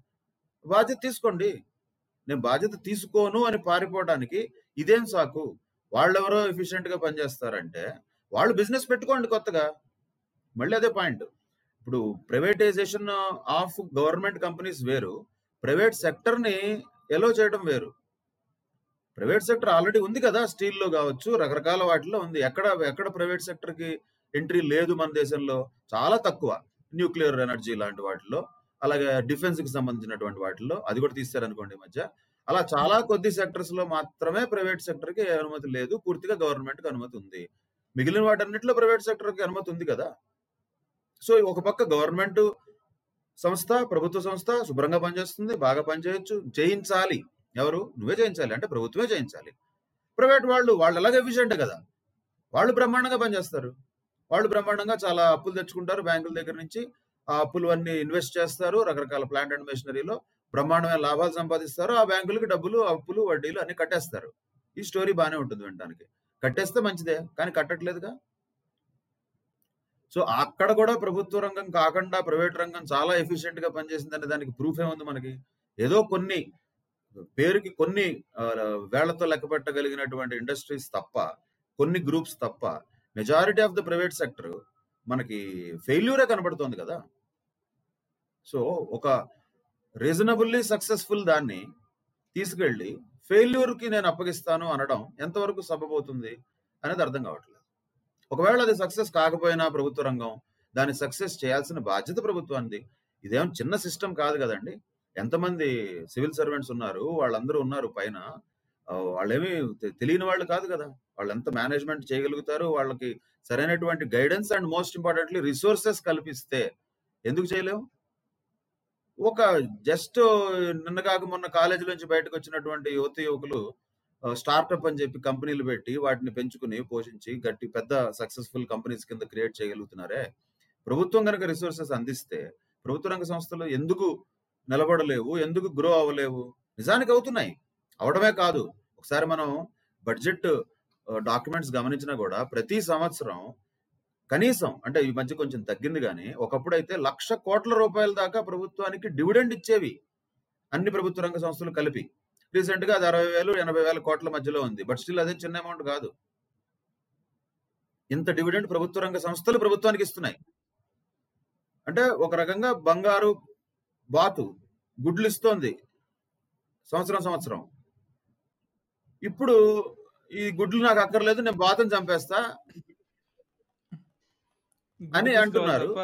Speaker 2: బాధ్యత తీసుకోండి. నేను బాధ్యత తీసుకోను అని పారిపోవడానికి ఇదేం సాకు? వాళ్ళెవరో ఎఫిషియెంట్గా పనిచేస్తారంటే వాళ్ళు బిజినెస్ పెట్టుకోండి కొత్తగా. మళ్ళీ అదే పాయింట్ ఇప్పుడు ప్రైవేటైజేషన్ ఆఫ్ గవర్నమెంట్ కంపెనీస్ వేరు. ప్రైవేట్ సెక్టర్ని ఎలో చేయడం వేరు. ప్రైవేట్ సెక్టర్ ఆల్రెడీ ఉంది కదా స్టీల్లో కావచ్చు రకరకాల వాటిలో ఉంది. ఎక్కడ ఎక్కడ ప్రైవేట్ సెక్టర్కి ఎంట్రీ లేదు మన దేశంలో? చాలా తక్కువ. న్యూక్లియర్ ఎనర్జీ లాంటి వాటిలో అలాగే డిఫెన్స్కి సంబంధించినటువంటి వాటిల్లో అది కూడా తీస్తారనుకోండి మధ్య. అలా చాలా కొద్ది సెక్టర్స్లో మాత్రమే ప్రైవేట్ సెక్టర్కి అనుమతి లేదు. పూర్తిగా గవర్నమెంట్కి అనుమతి ఉంది. మిగిలిన వాటన్నిటిలో ప్రైవేట్ సెక్టర్కి అనుమతి ఉంది కదా! సో ఒక పక్క గవర్నమెంట్ సంస్థ ప్రభుత్వ సంస్థ శుభ్రంగా పనిచేస్తుంది బాగా పనిచేయొచ్చు చేయించాలి ఎవరు? నువ్వే చేయించాలి అంటే ప్రభుత్వమే చేయించాలి ప్రైవేట్ వాళ్ళు వాళ్ళు ఎలాగ ఎఫిషియెంట్ కదా! వాళ్ళు బ్రహ్మాండంగా పనిచేస్తారు. వాళ్ళు బ్రహ్మాండంగా చాలా అప్పులు తెచ్చుకుంటారు బ్యాంకుల దగ్గర నుంచి. ఆ అప్పులు అన్ని ఇన్వెస్ట్ చేస్తారు. రకరకాల ప్లాంట్ అండ్ మెషినరీలో. బ్రహ్మాండమైన లాభాలు సంపాదిస్తారు ఆ బ్యాంకులకు డబ్బులు అప్పులు వడ్డీలు అన్ని కట్టేస్తారు. ఈ స్టోరీ బాగానే ఉంటుంది వినడానికి. కట్టేస్తే మంచిదే కానీ కట్టట్లేదుగా? సో అక్కడ కూడా ప్రభుత్వ రంగం కాకుండా ప్రైవేట్ రంగం చాలా ఎఫిషియెంట్గా పనిచేసిందనే దానికి ప్రూఫ్ ఏముంది మనకి? ఏదో కొన్ని పేరుకి కొన్ని వేళ్ళతో లెక్క పెట్టగలిగినటువంటి ఇండస్ట్రీస్ తప్ప కొన్ని గ్రూప్స్ తప్ప majority of the private sector మనకి ఫెయిల్యూరే కనబడుతోంది కదా? సో ఒక రీజనబుల్లీ సక్సెస్ఫుల్ దాన్ని తీసుకెళ్ళి ఫెయిల్యూర్కి కి నేను అప్పగిస్తాను అనడం ఎంతవరకు సబబవుతుంది అనేది అర్థం కావట్లేదు. ఒకవేళ అది సక్సెస్ కాకపోయినా ప్రభుత్వ రంగం దాన్ని సక్సెస్ చేయాల్సిన బాధ్యత ప్రభుత్వానికి ఇదేం చిన్న సిస్టమ్ కాదు కదండి. ఎంతమంది సివిల్ సర్వెంట్స్ ఉన్నారు వాళ్ళందరూ ఉన్నారు పైన. వాళ్ళేమి తెలియని వాళ్ళు కాదు కదా. వాళ్ళు ఎంత మేనేజ్మెంట్ చేయగలుగుతారు? వాళ్ళకి సరైనటువంటి guidance and most importantly resources కల్పిస్తే ఎందుకు చేయలేము ఒక జస్ట్ నిన్న కాక మొన్న కాలేజీ నుంచి బయటకు వచ్చినటువంటి యువత యువకులు స్టార్టప్ అని చెప్పి కంపెనీలు పెట్టి వాటిని పెంచుకుని పోషించి గట్టి పెద్ద సక్సెస్ఫుల్ కంపెనీస్ కింద క్రియేట్ చేయగలుగుతున్నారే? ప్రభుత్వం కనుక రిసోర్సెస్ అందిస్తే ప్రభుత్వ రంగ సంస్థలు ఎందుకు నిలబడలేవు? ఎందుకు గ్రో అవ్వలేవు? నిజానికి అవుతున్నాయి. అవడమే కాదు. ఒకసారి మనం బడ్జెట్ డాక్యుమెంట్స్ గమనించినా కూడా ప్రతి సంవత్సరం కనీసం అంటే ఈ మధ్య కొంచెం తగ్గింది కానీ ఒకప్పుడు అయితే లక్ష కోట్ల రూపాయల దాకా ప్రభుత్వానికి డివిడెండ్ ఇచ్చేవి అన్ని ప్రభుత్వ రంగ సంస్థలు కలిపి. రీసెంట్గా అది అరవై వేలు ఎనభై వేల కోట్ల మధ్యలో ఉంది. బట్ స్టిల్ అదే చిన్న అమౌంట్ కాదు. ఇంత డివిడెండ్ ప్రభుత్వ రంగ సంస్థలు ప్రభుత్వానికి ఇస్తున్నాయి. అంటే ఒక రకంగా బంగారు బాతు గుడ్లు ఇస్తోంది సంవత్సరం సంవత్సరం. ఇప్పుడు ఈ గుడ్లు నాకు అక్కర్లేదు నేను బాతుని చంపేస్తా. అని అంటున్నారు.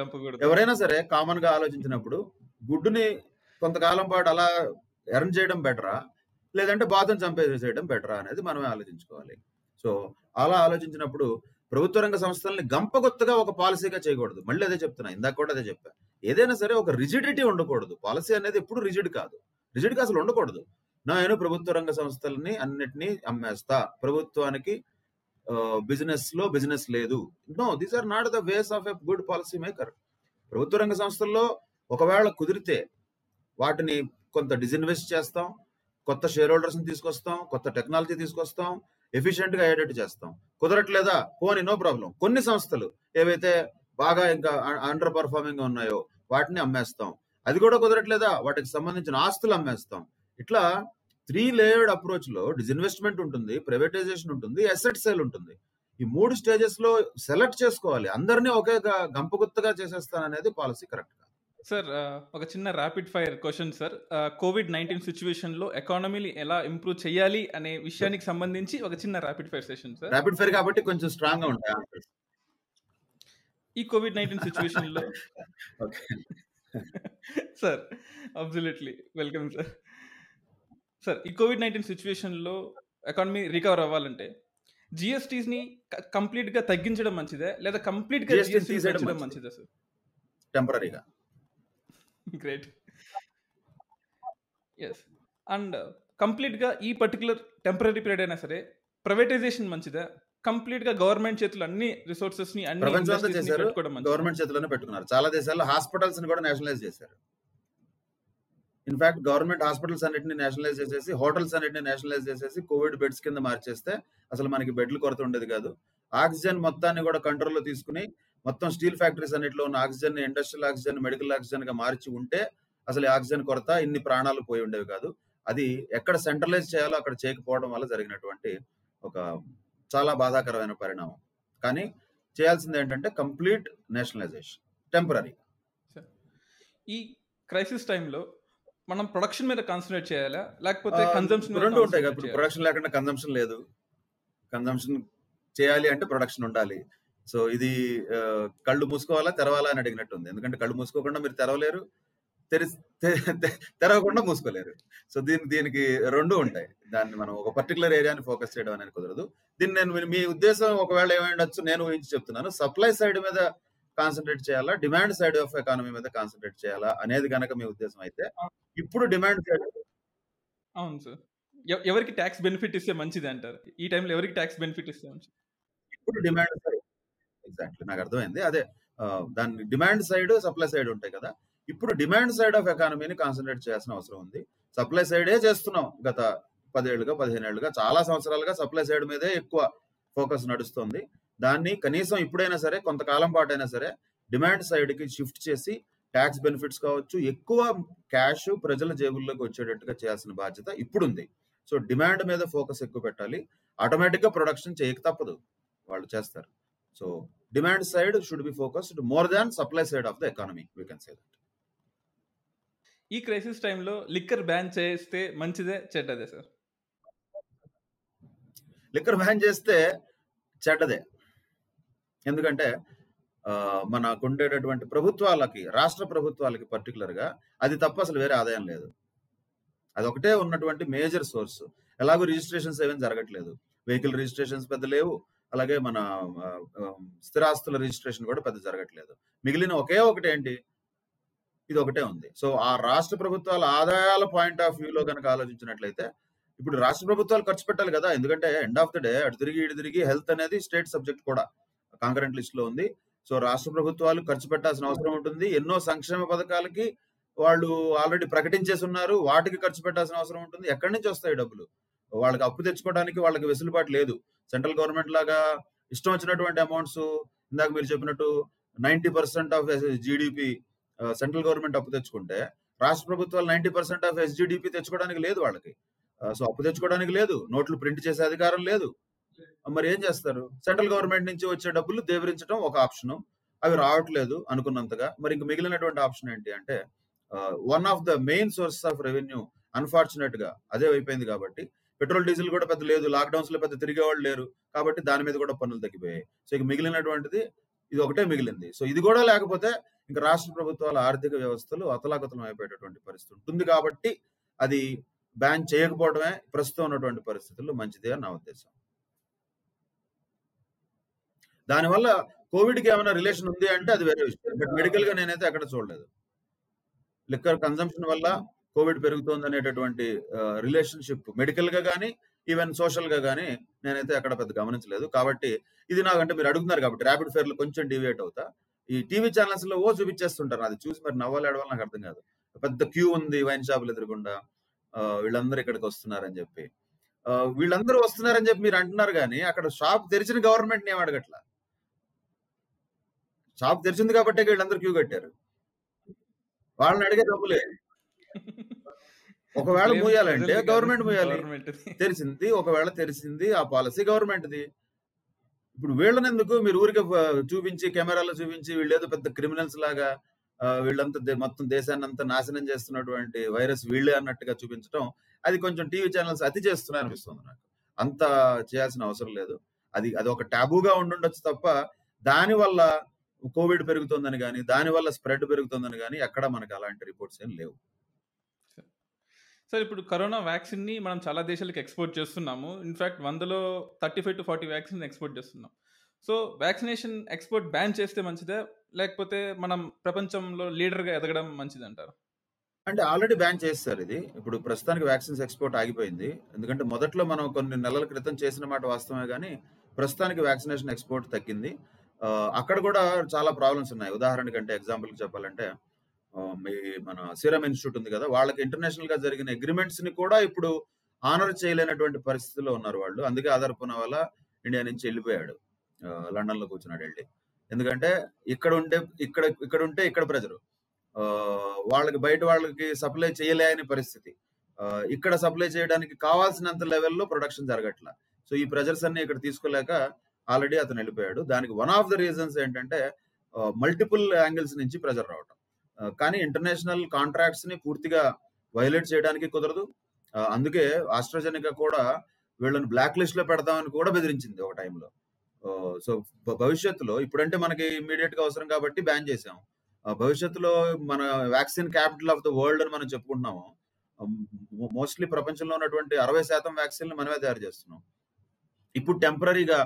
Speaker 3: చంపకూడదు.
Speaker 2: ఎవరైనా సరే కామన్గా ఆలోచించినప్పుడు గుడ్డుని కొంతకాలం పాటు అలా ఎర్న్ చేయడం బెటరా? లేదంటే బాతుని చంపేసేయడం బెటరా అనేది మనమే ఆలోచించుకోవాలి. సో అలా ఆలోచించినప్పుడు ప్రభుత్వ రంగ సంస్థల్ని గంపగొత్తగా ఒక పాలసీగా చేయకూడదు. మళ్ళీ అదే చెప్తున్నా. ఇందాక కూడా అదే చెప్పా. ఏదైనా సరే ఒక రిజిడిటీ ఉండకూడదు. పాలసీ అనేది ఎప్పుడు రిజిడ్ కాదు. రిజిడ్గా అసలు ఉండకూడదు. నేను ప్రభుత్వ రంగ సంస్థల్ని అన్నిటినీ అమ్మేస్తా. ప్రభుత్వానికి బిజినెస్లో బిజినెస్ లేదు. No these are not the ways of a good policy maker ప్రభుత్వ రంగ సంస్థల్లో ఒకవేళ కుదిరితే వాటిని కొంత డిజిన్వెస్ట్ చేస్తాం కొత్త షేర్ హోల్డర్స్ తీసుకొస్తాం కొత్త టెక్నాలజీ తీసుకొస్తాం ఎఫిషియెంట్గా అయ్యేటట్టు చేస్తాం. కుదరట్లేదా? పోనీ నో ప్రాబ్లం కొన్ని సంస్థలు ఏవైతే బాగా ఇంకా అండర్ పర్ఫార్మింగ్ ఉన్నాయో వాటిని అమ్మేస్తాం. అది కూడా కుదరట్లేదా? వాటికి సంబంధించిన ఆస్తులు అమ్మేస్తాం. ఇట్లా త్రీ లేయర్డ్ అప్రోచ్లో డిజిన్వెస్ట్మెంట్ ఉంటుంది ప్రైవేటైజేషన్ ఉంటుంది అసెట్ సేల్ ఉంటుంది. ఈ మూడు స్టేజెస్లో సెలెక్ట్ చేసుకోవాలి. అందరినీ ఒకే గంపగుత్తగా చేసేస్తాననేది పాలసీ కరెక్ట్ కాదు.
Speaker 3: సార్ ఒక చిన్న rapid fire question sir COVID nineteen సిచ్యువేషన్లో ఎకానమీని ఎలా ఇంప్రూవ్ చేయాలి అనే విషయానికి సంబంధించి ఒక చిన్న rapid fire session sir
Speaker 2: rapid fire కాబట్టి కొంచెం స్ట్రాంగ్గా ఉంటాయి.
Speaker 3: ఈ కోవిడ్ నైన్టీన్
Speaker 2: సిచ్యువేషన్లో
Speaker 3: sir absolutely welcome sir sir ఈ కోవిడ్ నైన్టీన్ సిచ్యువేషన్లో ఎకానమీ రికవర్ అవ్వాలంటే జిఎస్టీస్ని కంప్లీట్గా తగ్గించడం మంచిదే లేదా కంప్లీట్గా
Speaker 2: GST
Speaker 3: జిఎస్టీ పెంచడం
Speaker 2: మంచిది.
Speaker 3: సార్?
Speaker 2: టెంపరీగా.
Speaker 3: గ్రేట్. ఎస్ అండ్ కంప్లీట్గా ఈ పర్టికులర్ టెంపరీ పీరియడ్ అయినా సరే ప్రైవేటైజేషన్ మంచిదా కంప్లీట్గా గవర్నమెంట్ చేతులు అన్ని అన్ని industries ని మంచిదా.
Speaker 2: గవర్నమెంట్ చేతిలోనే పెట్టుకున్నారు. చాలా దేశాల్లో హాస్పిటల్స్ని కూడా నేషనలైజ్ చేశారు. ఇన్ఫాక్ట్ గవర్నమెంట్ హాస్పిటల్స్ అన్నిటిని నేషనలైజ్ చేసేసి హోటల్స్ అన్నిటిని నేషనలైజ్ చేసేసి కోవిడ్ బెడ్స్ కింద మార్చేస్తే అసలు మనకి బెడ్లు కొరత ఉండేది కాదు. ఆక్సిజన్ మొత్తాన్ని కూడా కంట్రోల్లో తీసుకుని మొత్తం స్టీల్ ఫ్యాక్టరీస్ అన్నిటిలో ఉన్న ఆక్సిజన్ ఇండస్ట్రియల్ ఆక్సిజన్ మెడికల్ ఆక్సిజన్గా మార్చి ఉంటే అసలు ఆక్సిజన్ కొరత ఇన్ని ప్రాణాలు పోయి ఉండేవి కాదు. అది ఎక్కడ సెంట్రలైజ్ చేయాలో అక్కడ చేయకపోవడం వల్ల జరిగినటువంటి ఒక చాలా బాధాకరమైన పరిణామం. కానీ చేయాల్సింది ఏంటంటే కంప్లీట్ నేషనలైజేషన్ టెంపరీ
Speaker 3: ఈ క్రైసిస్ టైంలో మనం ప్రొడక్షన్ మీద కాన్సన్ట్రేట్ చేయాలా? లేకపోతే కన్జంప్షన్
Speaker 2: రెండు ఉంటాయి కదా. ప్రొడక్షన్ లేకుండా కన్జంప్షన్ లేదు. కన్జంప్షన్ చేయాలి అంటే ప్రొడక్షన్ ఉండాలి. సో ఇది కళ్ళు మూసుకోవాలా తెరవాలా అని అడిగినట్టు ఉంది. ఎందుకంటే కళ్ళు మూసుకోకుండా మీరు తెరవలేరు. తెరి తెరవకుండా మూసుకోలేరు. సో దీని దీనికి రెండు ఉంటాయి. దాన్ని మనం ఒక పర్టికులర్ ఏరియాని ఫోకస్ చేయడం అనేది కుదరదు. దీన్ని నేను మీ- మీ ఉద్దేశం ఒకవేళ ఏమైండొచ్చు నేను ఊహించి చెప్తున్నాను. సప్లై సైడ్ మీద కాన్సన్ట్రేట్ చేయాలా? డిమాండ్ సైడ్ ఆఫ్ ఎకానమీ మీద కాన్సన్ట్రేట్ చేయాలా? అనేది కనుక మీ ఉద్దేశం అయితే ఇప్పుడు డిమాండ్ సైడ్
Speaker 3: అవును సార్. ఎవ- ఎవరికి ట్యాక్స్ బెనిఫిట్ ఇస్తే మంచిది అంటారు. ఈ టైంలో ఎవరికి ట్యాక్స్ బెనిఫిట్ ఇస్తే మంచిది?
Speaker 2: ఇప్పుడు డిమాండ్ సైడ్ ఎగ్జాక్ట్లీ నాకు అర్థమైంది. అదే దాని డిమాండ్ సైడ్ సప్లై సైడ్ ఉంటాయి కదా. ఇప్పుడు డిమాండ్ సైడ్ ఆఫ్ ఎకానమీని కాన్సన్ట్రేట్ చేయాల్సిన అవసరం ఉంది. సప్లై సైడే చేస్తున్నాం. గత పదేళ్ళుగా పదిహేను ఏళ్ళుగా చాలా సంవత్సరాలుగా సప్లై సైడ్ మీదే ఎక్కువ ఫోకస్ నడుస్తుంది. దాన్ని కనీసం ఇప్పుడైనా సరే కొంతకాలం పాటు అయినా సరే డిమాండ్ సైడ్కి షిఫ్ట్ చేసి ట్యాక్స్ బెనిఫిట్స్ కావచ్చు ఎక్కువ క్యాష్ ప్రజల జేబుల్లోకి వచ్చేటట్టుగా చేయాల్సిన బాధ్యత ఇప్పుడు ఉంది సో డిమాండ్ మీద ఫోకస్ ఎక్కువ పెట్టాలి. ఆటోమేటిక్గా ప్రొడక్షన్ చేయక తప్పదు వాళ్ళు చేస్తారు. So demand side should be focused more than supply side of the economy we can say that.
Speaker 3: ఈ క్రైసిస్ టైంలో లిక్కర్ బ్యాన్ చేస్తే మంచిదే చెడ్డదే సార్?
Speaker 2: లిక్కర్ బ్యాన్ చేస్తే చెడ్డదే. ఎందుకంటే ఆ, మనకు ఉండేటటువంటి ప్రభుత్వాలకి రాష్ట్ర ప్రభుత్వాలకి పర్టికులర్గా అది తప్ప అసలు వేరే ఆదాయం లేదు. అది ఒకటే ఉన్నటువంటి మేజర్ సోర్స్. ఎలాగో రిజిస్ట్రేషన్స్ ఏమేమి జరగట్లేదు. వెహికల్ రిజిస్ట్రేషన్స్ పెద్ద లేవు. అలాగే మన స్థిరాస్తుల రిజిస్ట్రేషన్ కూడా పెద్ద జరగట్లేదు. మిగిలిన ఒకే ఒకటి ఏంటి ఇది ఒకటే ఉంది. సో ఆ రాష్ట్ర ప్రభుత్వాల ఆదాయాల పాయింట్ ఆఫ్ వ్యూలో కనుక ఆలోచించినట్లయితే ఇప్పుడు రాష్ట్ర ప్రభుత్వాలు ఖర్చు పెట్టాలి కదా! ఎందుకంటే ఎండ్ ఆఫ్ ద డే అటు తిరిగి ఇటు తిరిగి హెల్త్ అనేది స్టేట్ సబ్జెక్ట్ కూడా. కాంకరెంట్ లిస్ట్లో ఉంది. సో రాష్ట్ర ప్రభుత్వాలు ఖర్చు పెట్టాల్సిన అవసరం ఉంటుంది. ఎన్నో సంక్షేమ పథకాలకి వాళ్ళు ఆల్రెడీ ప్రకటించేసి ఉన్నారు వాటికి ఖర్చు పెట్టాల్సిన అవసరం ఉంటుంది. ఎక్కడి నుంచి వస్తాయి డబ్బులు? వాళ్ళకి అప్పు తెచ్చుకోవడానికి వాళ్ళకి వెసులుబాటు లేదు. సెంట్రల్ గవర్నమెంట్ లాగా ఇష్టం వచ్చినటువంటి అమౌంట్స్ ఇందాక మీరు చెప్పినట్టు ninety percent of GDP central government అప్పు తెచ్చుకుంటే రాష్ట్ర ప్రభుత్వాలు నైన్టీ పర్సెంట్ ఆఫ్ ఎస్జిడిపి తెచ్చుకోవడానికి లేదు వాళ్ళకి. సో అప్పు తెచ్చుకోవడానికి లేదు. నోట్లు ప్రింట్ చేసే అధికారం లేదు. మరి ఏం చేస్తారు? సెంట్రల్ గవర్నమెంట్ నుంచి వచ్చే డబ్బులు దేవరించడం ఒక ఆప్షన్. అవి రావట్లేదు అనుకున్నంతగా. మరి ఇంక మిగిలినటువంటి ఆప్షన్ ఏంటి అంటే one of the main sources of revenue అన్ఫార్చునేట్గా అదే అయిపోయింది కాబట్టి పెట్రోల్ డీజిల్ కూడా పెద్ద లేదు. లాక్డౌన్స్లో పెద్ద తిరిగేవాళ్ళు లేరు కాబట్టి దాని మీద కూడా పన్నులు తగ్గిపోయాయి. సో ఇక మిగిలినటువంటిది ఇది ఒకటే మిగిలింది. సో ఇది కూడా లేకపోతే ఇంకా రాష్ట్ర ప్రభుత్వాల ఆర్థిక వ్యవస్థలు అతలాకుతలం అయిపోయేటటువంటి పరిస్థితి ఉంటుంది కాబట్టి అది బ్యాన్ చేయకపోవడమే ప్రస్తుతం ఉన్నటువంటి పరిస్థితుల్లో మంచిదే అని నా ఉద్దేశం. దానివల్ల కోవిడ్కి ఏమైనా రిలేషన్ ఉంది అంటే అది వేరే విషయం. బట్ మెడికల్గా నేనైతే ఎక్కడ చూడలేదు. లిక్కర్ కన్సంప్షన్ వల్ల కోవిడ్ పెరుగుతోంది అనేటటువంటి రిలేషన్షిప్ మెడికల్గా కానీ ఈవెన్ సోషల్గా కానీ నేనైతే అక్కడ పెద్ద గమనించలేదు. కాబట్టి ఇది నాకంటే మీరు అడుగుతున్నారు కాబట్టి ర్యాపిడ్ ఫేర్లో కొంచెం డివేట్ అవుతా. ఈ టీవీ ఛానల్స్లో ఓ చూపించేస్తుంటారు అది చూసి మరి నవ్వాలి ఏడవాలి నాకు అర్థం కాదు. పెద్ద క్యూ ఉంది వైన్ షాపులు ఎదురుకుండా వీళ్ళందరూ ఇక్కడికి వస్తున్నారని చెప్పి. వీళ్ళందరూ వస్తున్నారని చెప్పి మీరు అంటున్నారు కానీ అక్కడ షాప్ తెరిచిన గవర్నమెంట్ ఏం అడగట్లా? షాప్ తెరిచింది కాబట్టి వీళ్ళందరూ క్యూ కట్టారు. వాళ్ళని అడిగే డబ్బులే ఒకవేళ మూయాలంటే గవర్నమెంట్ మూయాలి.
Speaker 3: government ది.
Speaker 2: తెలిసింది ఒకవేళ తెలిసింది ఆ పాలసీ గవర్నమెంట్ది. ఇప్పుడు వీళ్ళని ఎందుకు మీరు ఊరికే చూపించి కెమెరాలో చూపించి వీళ్ళు ఏదో పెద్ద క్రిమినల్స్ లాగా వీళ్ళంతా మొత్తం దేశాన్ని అంతా నాశనం చేస్తున్నటువంటి వైరస్ వీళ్ళే అన్నట్టుగా చూపించడం అది కొంచెం టీవీ ఛానల్స్ అతి చేస్తున్నాయి అనిపిస్తుంది నాకు. అంత చేయాల్సిన అవసరం లేదు. అది అది ఒక టాబూగా ఉండుండొచ్చు తప్ప దాని వల్ల కోవిడ్ పెరుగుతుందని కానీ దాని వల్ల స్ప్రెడ్ పెరుగుతుందని కానీ ఎక్కడ మనకి అలాంటి రిపోర్ట్స్ ఏం లేవు.
Speaker 3: సార్ ఇప్పుడు కరోనా వ్యాక్సిన్ని మనం చాలా దేశాలకు ఎక్స్పోర్ట్ చేస్తున్నాము. ఇన్ఫాక్ట్ వందలో thirty five to forty vaccine export చేస్తున్నాం. సో వ్యాక్సినేషన్ ఎక్స్పోర్ట్ బ్యాన్ చేస్తే మంచిదా? లేకపోతే మనం ప్రపంచంలో లీడర్గా ఎదగడం మంచిది అంటారు
Speaker 2: అంటే ఆల్రెడీ బ్యాన్ చేస్తారు ఇది. ఇప్పుడు ప్రస్తుతానికి వ్యాక్సిన్స్ ఎక్స్పోర్ట్ ఆగిపోయింది. ఎందుకంటే మొదట్లో మనం కొన్ని నెలల క్రితం చేసిన మాట వాస్తవమే కానీ ప్రస్తుతానికి వ్యాక్సినేషన్ ఎక్స్పోర్ట్ తగ్గింది. అక్కడ కూడా చాలా ప్రాబ్లమ్స్ ఉన్నాయి. ఉదాహరణకి అంటే ఎగ్జాంపుల్ చెప్పాలంటే మీ మన సీరం ఇన్స్టిట్యూట్ ఉంది కదా వాళ్ళకి ఇంటర్నేషనల్గా జరిగిన అగ్రిమెంట్స్ని కూడా ఇప్పుడు ఆనర్ చేయలేనటువంటి పరిస్థితిలో ఉన్నారు వాళ్ళు. అందుకే ఆధార్ వల్ల ఇండియా నుంచి వెళ్ళిపోయాడు. లండన్లో కూర్చున్నాడు వెళ్ళి. ఎందుకంటే ఇక్కడ ఉంటే ఇక్కడ ఇక్కడ ఉంటే ఇక్కడ ప్రజలు ఆ, వాళ్ళకి బయట వాళ్ళకి సప్లై చేయలేని పరిస్థితి. ఇక్కడ సప్లై చేయడానికి కావాల్సినంత లెవెల్లో ప్రొడక్షన్ జరగట్ల. సో ఈ ప్రెజర్స్ అన్ని ఇక్కడ తీసుకోలేక ఆల్రెడీ అతను వెళ్ళిపోయాడు. దానికి వన్ ఆఫ్ ద రీజన్స్ ఏంటంటే మల్టిపుల్ యాంగిల్స్ నుంచి ప్రెజర్ రావటం. కానీ ఇంటర్నేషనల్ కాంట్రాక్ట్స్ని పూర్తిగా వైలేట్ చేయడానికి కుదరదు. అందుకే ఆస్ట్రాజెనికా కూడా వీళ్ళని బ్లాక్ లిస్ట్లో పెడతామని కూడా బెదిరించింది ఒక టైంలో. సో భవిష్యత్తులో ఇప్పుడంటే మనకి ఇమీడియట్గా అవసరం కాబట్టి బ్యాన్ చేసాం ఆ, భవిష్యత్తులో మన vaccine capital of the world అని మనం చెప్పుకుంటున్నాము. మోస్ట్లీ ప్రపంచంలో ఉన్నటువంటి అరవై శాతం వ్యాక్సిన్లు మనమే తయారు చేస్తున్నాం. ఇప్పుడు టెంపరీగా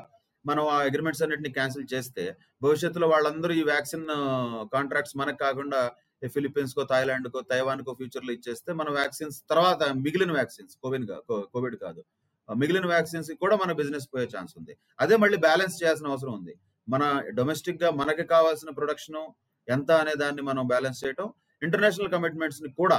Speaker 2: మనం ఆ అగ్రిమెంట్స్ అన్నిటిని క్యాన్సిల్ చేస్తే భవిష్యత్తులో వాళ్ళందరూ ఈ వ్యాక్సిన్ కాంట్రాక్ట్స్ మనకు కాకుండా ఫిలిప్పీన్స్ కో థాయిలాండ్ కో తైవాన్ కో ఫ్యూచర్లో ఇచ్చేస్తే మన వ్యాక్సిన్స్ తర్వాత మిగిలిన వ్యాక్సిన్స్ కోవిడ్ కోవిడ్ కాదు మిగిలిన వ్యాక్సిన్స్ కూడా మన బిజినెస్ పోయే ఛాన్స్ ఉంది. అదే మళ్ళీ బ్యాలెన్స్ చేయాల్సిన అవసరం ఉంది. మన డొమెస్టిక్గా మనకి కావాల్సిన ప్రొడక్షన్ ఎంత అనే దాన్ని మనం బ్యాలెన్స్ చేయటం ఇంటర్నేషనల్ కమిట్మెంట్స్ని కూడా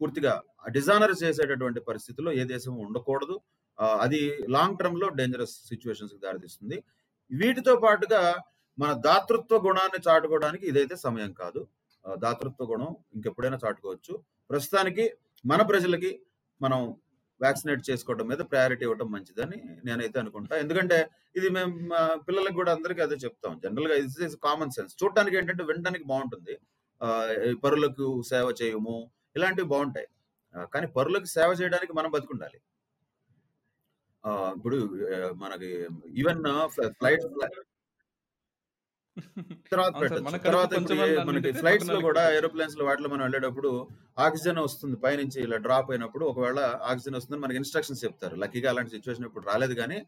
Speaker 2: పూర్తిగా డిజానర్ చేసేటటువంటి పరిస్థితిలో ఏ దేశం ఉండకూడదు. అది లాంగ్ టర్మ్లో డేంజరస్ సిచ్యువేషన్స్కి దారితీస్తుంది. వీటితో పాటుగా మన దాతృత్వ గుణాన్ని చాటుకోవడానికి ఇదైతే సమయం కాదు. దాతృత్వ గుణం ఇంకెప్పుడైనా చాటుకోవచ్చు. ప్రస్తుతానికి మన ప్రజలకి మనం వ్యాక్సినేట్ చేసుకోవడం మీద ప్రయారిటీ ఇవ్వడం మంచిదని నేనైతే అనుకుంటా. ఎందుకంటే ఇది మేము మా పిల్లలకు కూడా అందరికీ అదే చెప్తాం. జనరల్గా ఇది కామన్ సెన్స్ చూడటానికి ఏంటంటే వినడానికి బాగుంటుంది. ఆ, పరులకు సేవ చేయము ఇలాంటివి బాగుంటాయి. కానీ పరులకు సేవ చేయడానికి మనం బతుకుండాలి. ఇప్పుడు మనకి ఈవెన్ ఫ్లైట్ తర్వాత పెట్టచ్చు. తర్వాత మనకి
Speaker 3: ఫ్లైట్స్లో
Speaker 2: కూడా ఏరోప్లేన్స్లో వాటిలో మనం వెళ్ళేటప్పుడు ఆక్సిజన్ వస్తుంది పైనుంచి ఇలా డ్రాప్ అయినప్పుడు ఒకవేళ ఆక్సిజన్ వస్తుంది మనకి ఇన్స్ట్రక్షన్స్ చెప్తారు. లక్కీగా అలాంటి సిచ్యువేషన్ ఇప్పుడు రాలేదు కానీ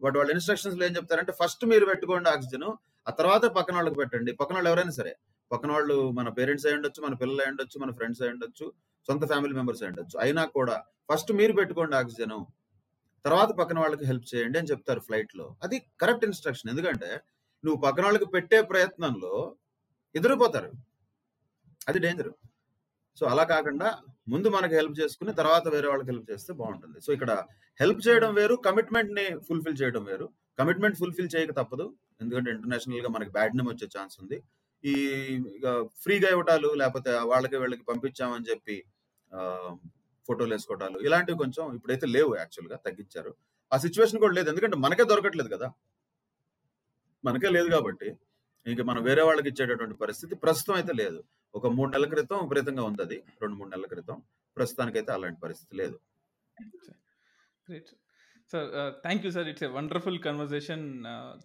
Speaker 2: బట్ వాళ్ళ ఇన్స్ట్రక్షన్స్లో ఏం చెప్తారంటే ఫస్ట్ మీరు పెట్టుకోండి ఆక్సిజన్ ఆ తర్వాత పక్కన వాళ్ళకి పెట్టండి. పక్కన వాళ్ళు ఎవరైనా సరే పక్కన వాళ్ళు మన పేరెంట్స్ అయి ఉండొచ్చు మన పిల్లలు అయి ఉండొచ్చు మన ఫ్రెండ్స్ అయి ఉండొచ్చు సొంత ఫ్యామిలీ మెంబర్స్ ఉండొచ్చు. అయినా కూడా ఫస్ట్ మీరు పెట్టుకోండి ఆక్సిజన్ తర్వాత పక్కన వాళ్ళకి హెల్ప్ చేయండి అని చెప్తారు ఫ్లైట్లో. అది కరెక్ట్ ఇన్స్ట్రక్షన్ ఎందుకంటే నువ్వు పక్కన వాళ్ళకి పెట్టే ప్రయత్నంలో ఎదురుపోతారు. అది డేంజర్ సో అలా కాకుండా ముందు మనకి హెల్ప్ చేసుకుని తర్వాత వేరే వాళ్ళకి హెల్ప్ చేస్తే బాగుంటుంది. సో ఇక్కడ హెల్ప్ చేయడం వేరు కమిట్మెంట్ని ఫుల్ఫిల్ చేయడం వేరు. కమిట్మెంట్ ఫుల్ఫిల్ చేయక తప్పదు. ఎందుకంటే ఇంటర్నేషనల్గా మనకి బ్యాడ్ నేమ్ వచ్చే ఛాన్స్ ఉంది. ఈ ఇక ఫ్రీగా ఇవ్వటాలు లేకపోతే వాళ్ళకి వీళ్ళకి పంపించామని చెప్పి ఫోటోలు వేసుకోవటాలు ఇలాంటివి కొంచెం ఇప్పుడైతే లేవు యాక్చువల్గా తగ్గించారు. ఆ సిచ్యువేషన్ కూడా లేదు. ఎందుకంటే మనకే దొరకట్లేదు కదా. మనకే లేదు కాబట్టి. ఇంక మనం వేరే వాళ్ళకి ఇచ్చేటటువంటి పరిస్థితి ప్రస్తుతం అయితే లేదు. ఒక మూడు నెలల క్రితం విపరీతంగా ఉంది అది. రెండు మూడు నెలల క్రితం ప్రస్తుతానికైతే అలాంటి పరిస్థితి లేదు.
Speaker 3: Sir thank you sir it's a wonderful conversation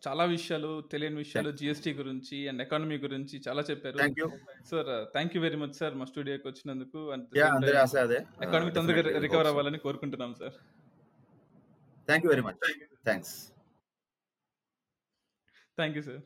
Speaker 3: చాలా విషయాలు తెలియని విషయాలు జిఎస్టీ గురించి అండ్ ఎకానమీ గురించి చాలా చెప్పారు. Sir thank you very much sir మా స్టూడియోకి వచ్చినందుకు.
Speaker 2: యా అందరి ఆశ అదే
Speaker 3: ఎకానమీ తొందరగా రికవర్ అవ్వాలని కోరుకుంటున్నాం sir
Speaker 2: thank you very much thanks
Speaker 3: thank you sir